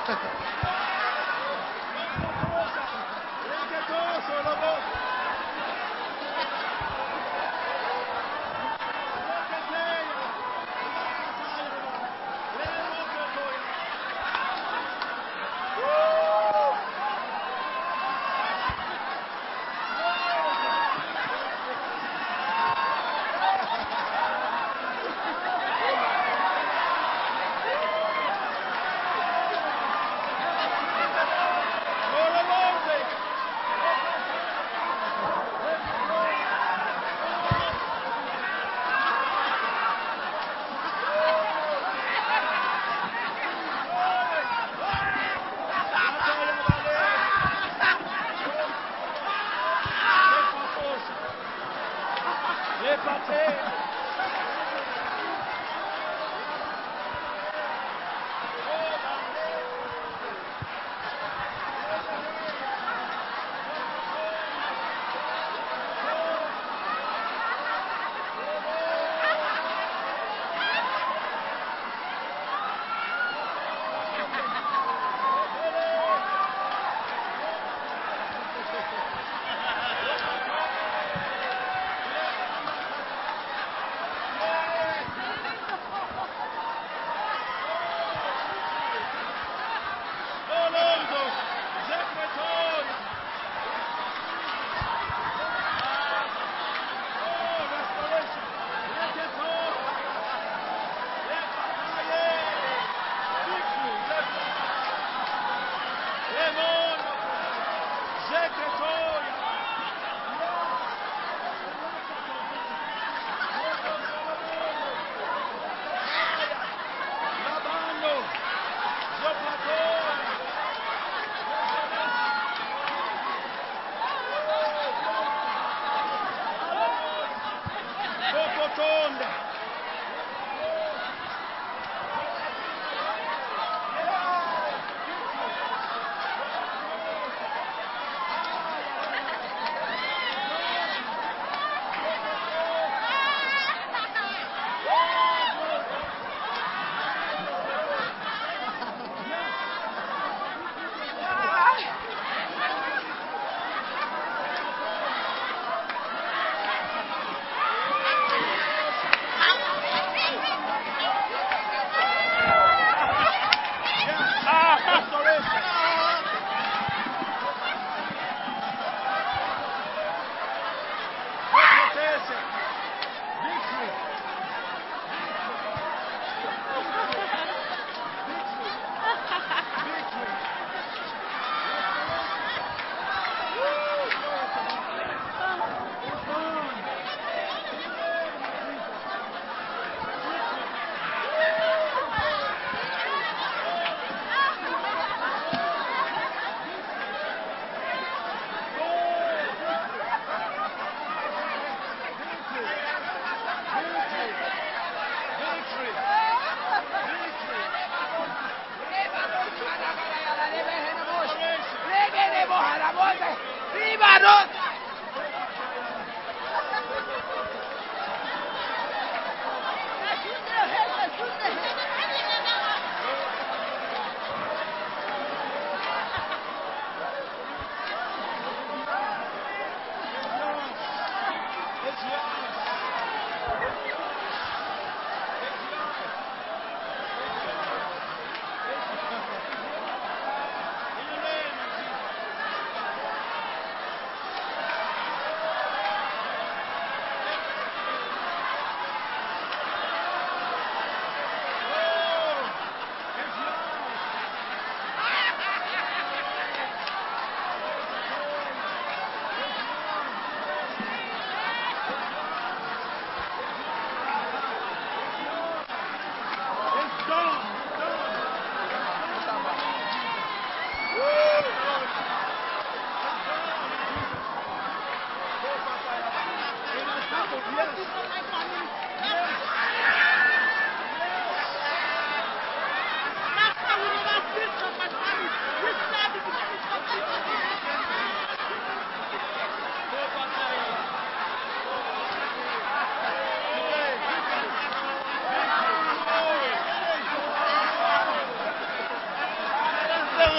よかった。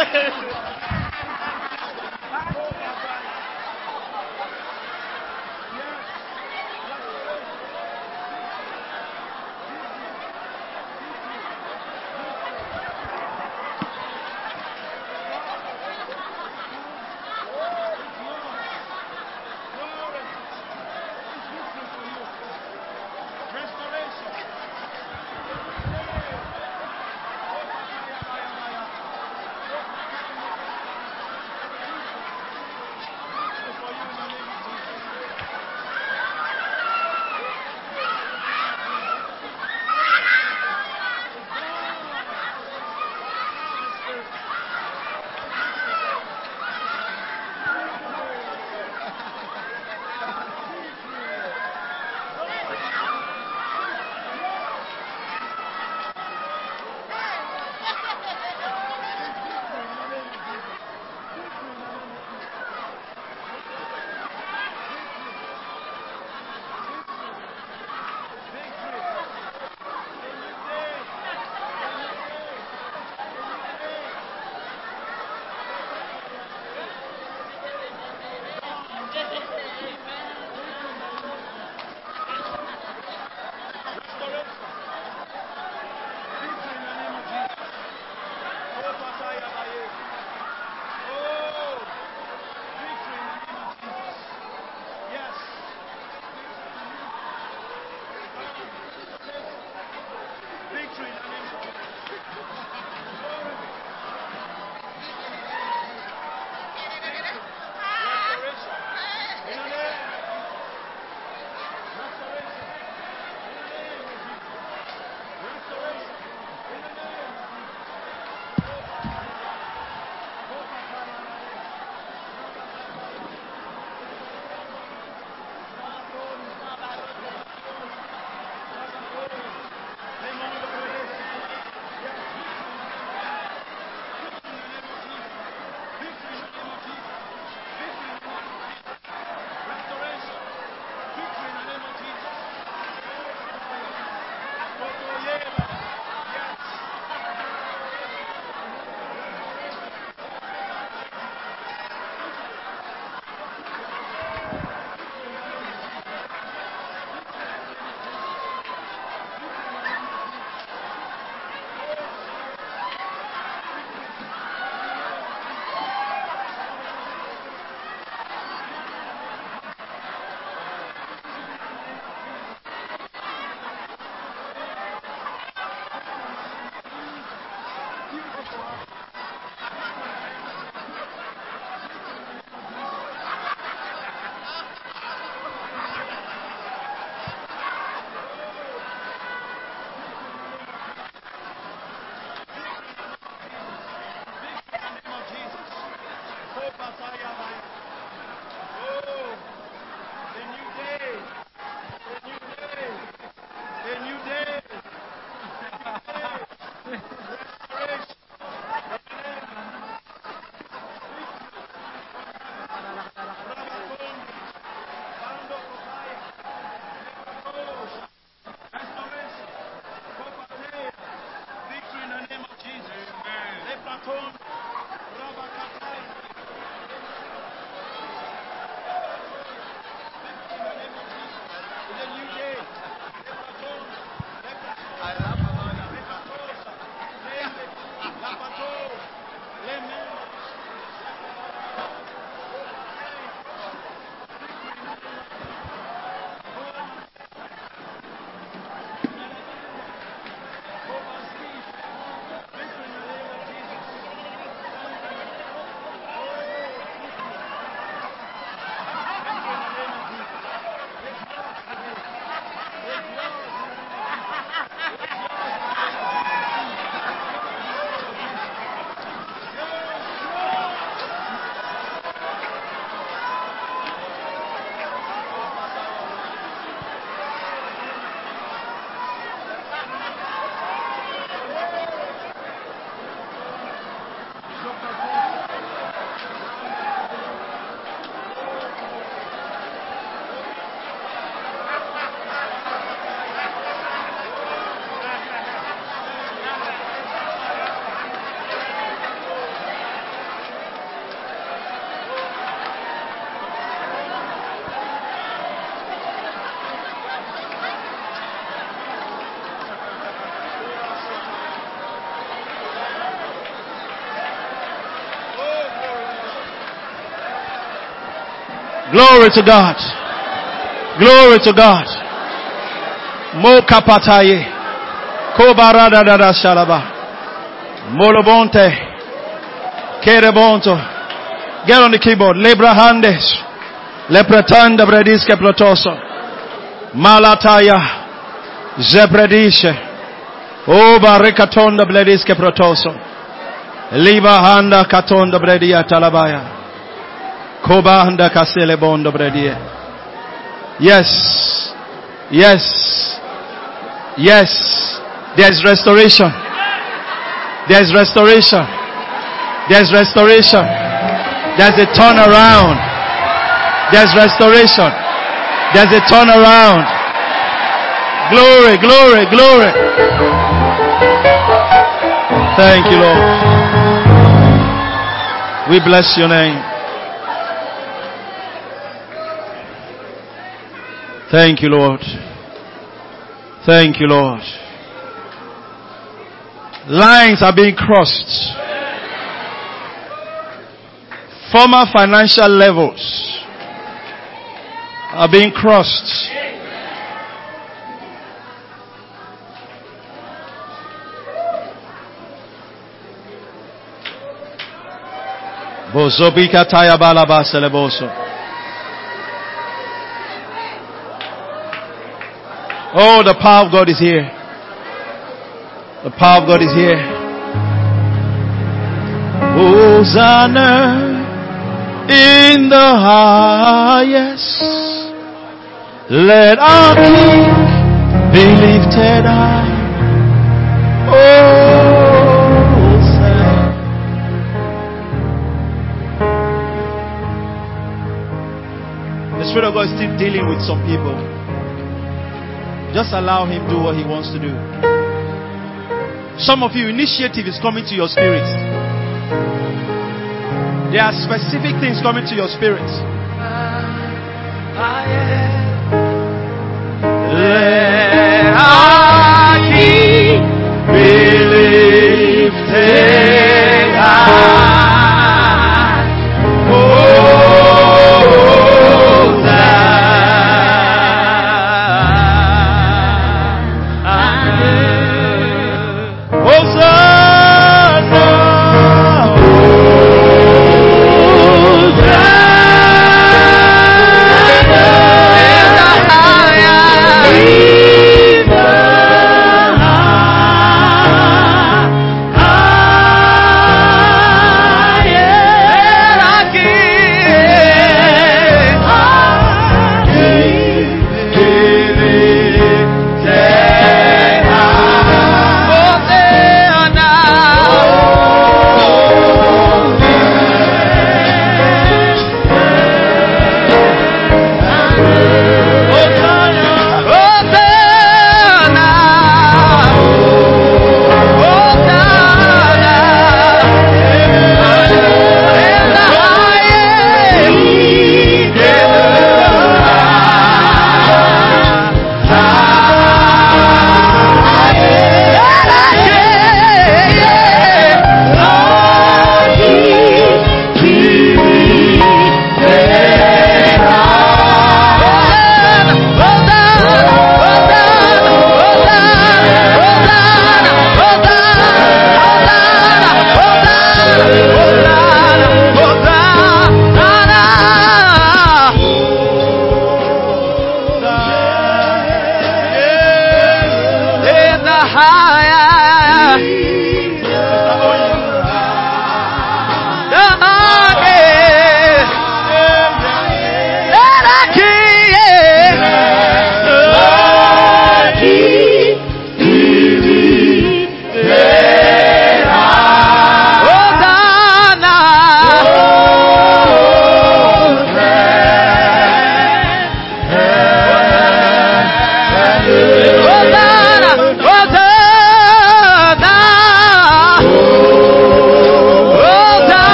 Of Jesus. Glory to God. Glory to God. Mokapataye. Kobarada da shalaba. Molobonte. Kerebonto. Get on the keyboard. Lebrahandes. Lepretanda brediske plotoso. Malataya. Zebredishe. Oba rekatonda blediske protoso. Liba handa katonda bredia talabaya. Koba handa kasele bondo bredia. Yes. Yes. Yes. There's restoration. There's restoration. There's restoration. There's a turnaround. There's restoration. There's a turnaround. Glory, glory, glory. Thank you, Lord. We bless your name. Thank you, Lord. Thank you, Lord. Lines are being crossed. Former financial levels are being crossed. Bozobika taya balaba seleboso. Oh, the power of God is here. The power of God is here. Hosanna in the highest. Let our King be lifted high. Hosanna. The Spirit of God is still dealing with some people. Just allow Him do what He wants to do. Some of you, initiative is coming to your spirit. There are specific things coming to your spirit. Let King be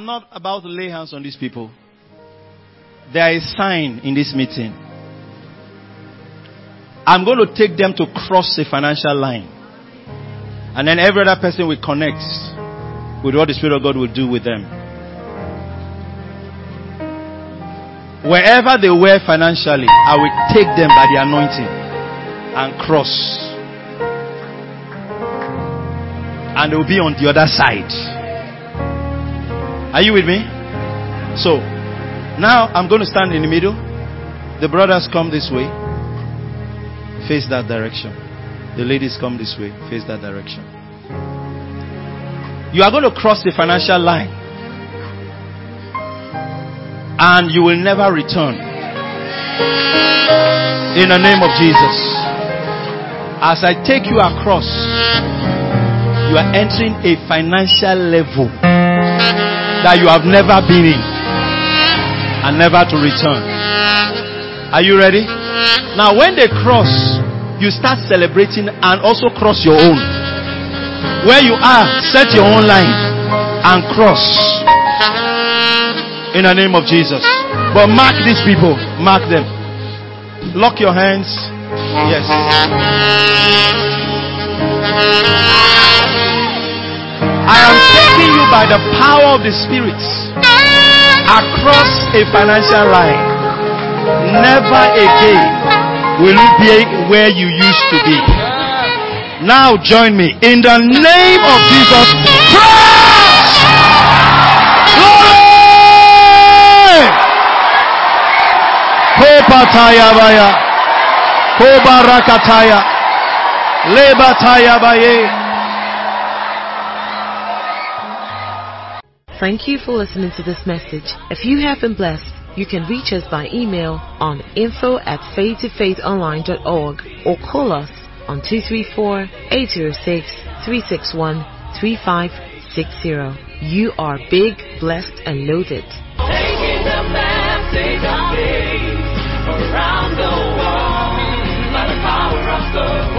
I'm not about to lay hands on these people. There is a sign in this meeting. I'm going to take them to cross a financial line. And then every other person will connect with what the Spirit of God will do with them. Wherever they were financially, I will take them by the anointing and cross. And they will be on the other side. Are you with me? So, now I'm going to stand in the middle. The brothers come this way. Face that direction. The ladies come this way. Face that direction. You are going to cross the financial line. And you will never return. In the name of Jesus. As I take you across, you are entering a financial level that you have never been in and never to return. Are you ready? Now, when they cross, you start celebrating and also cross your own. Where you are, set your own line and cross. In the name of Jesus. But mark these people. Mark them. Lock your hands. Yes. I am taking you by the power of the Spirit across a financial line. Never again will you be where you used to be. Now join me in the name of Jesus. Cross! Glory! Kopataya baya. Baye. Thank you for listening to this message. If you have been blessed, you can reach us by email on info at faithtofaithonline.org or call us on 234-806-361-3560. You are big, blessed, and loaded. Taking the message of peace around the world by the power of the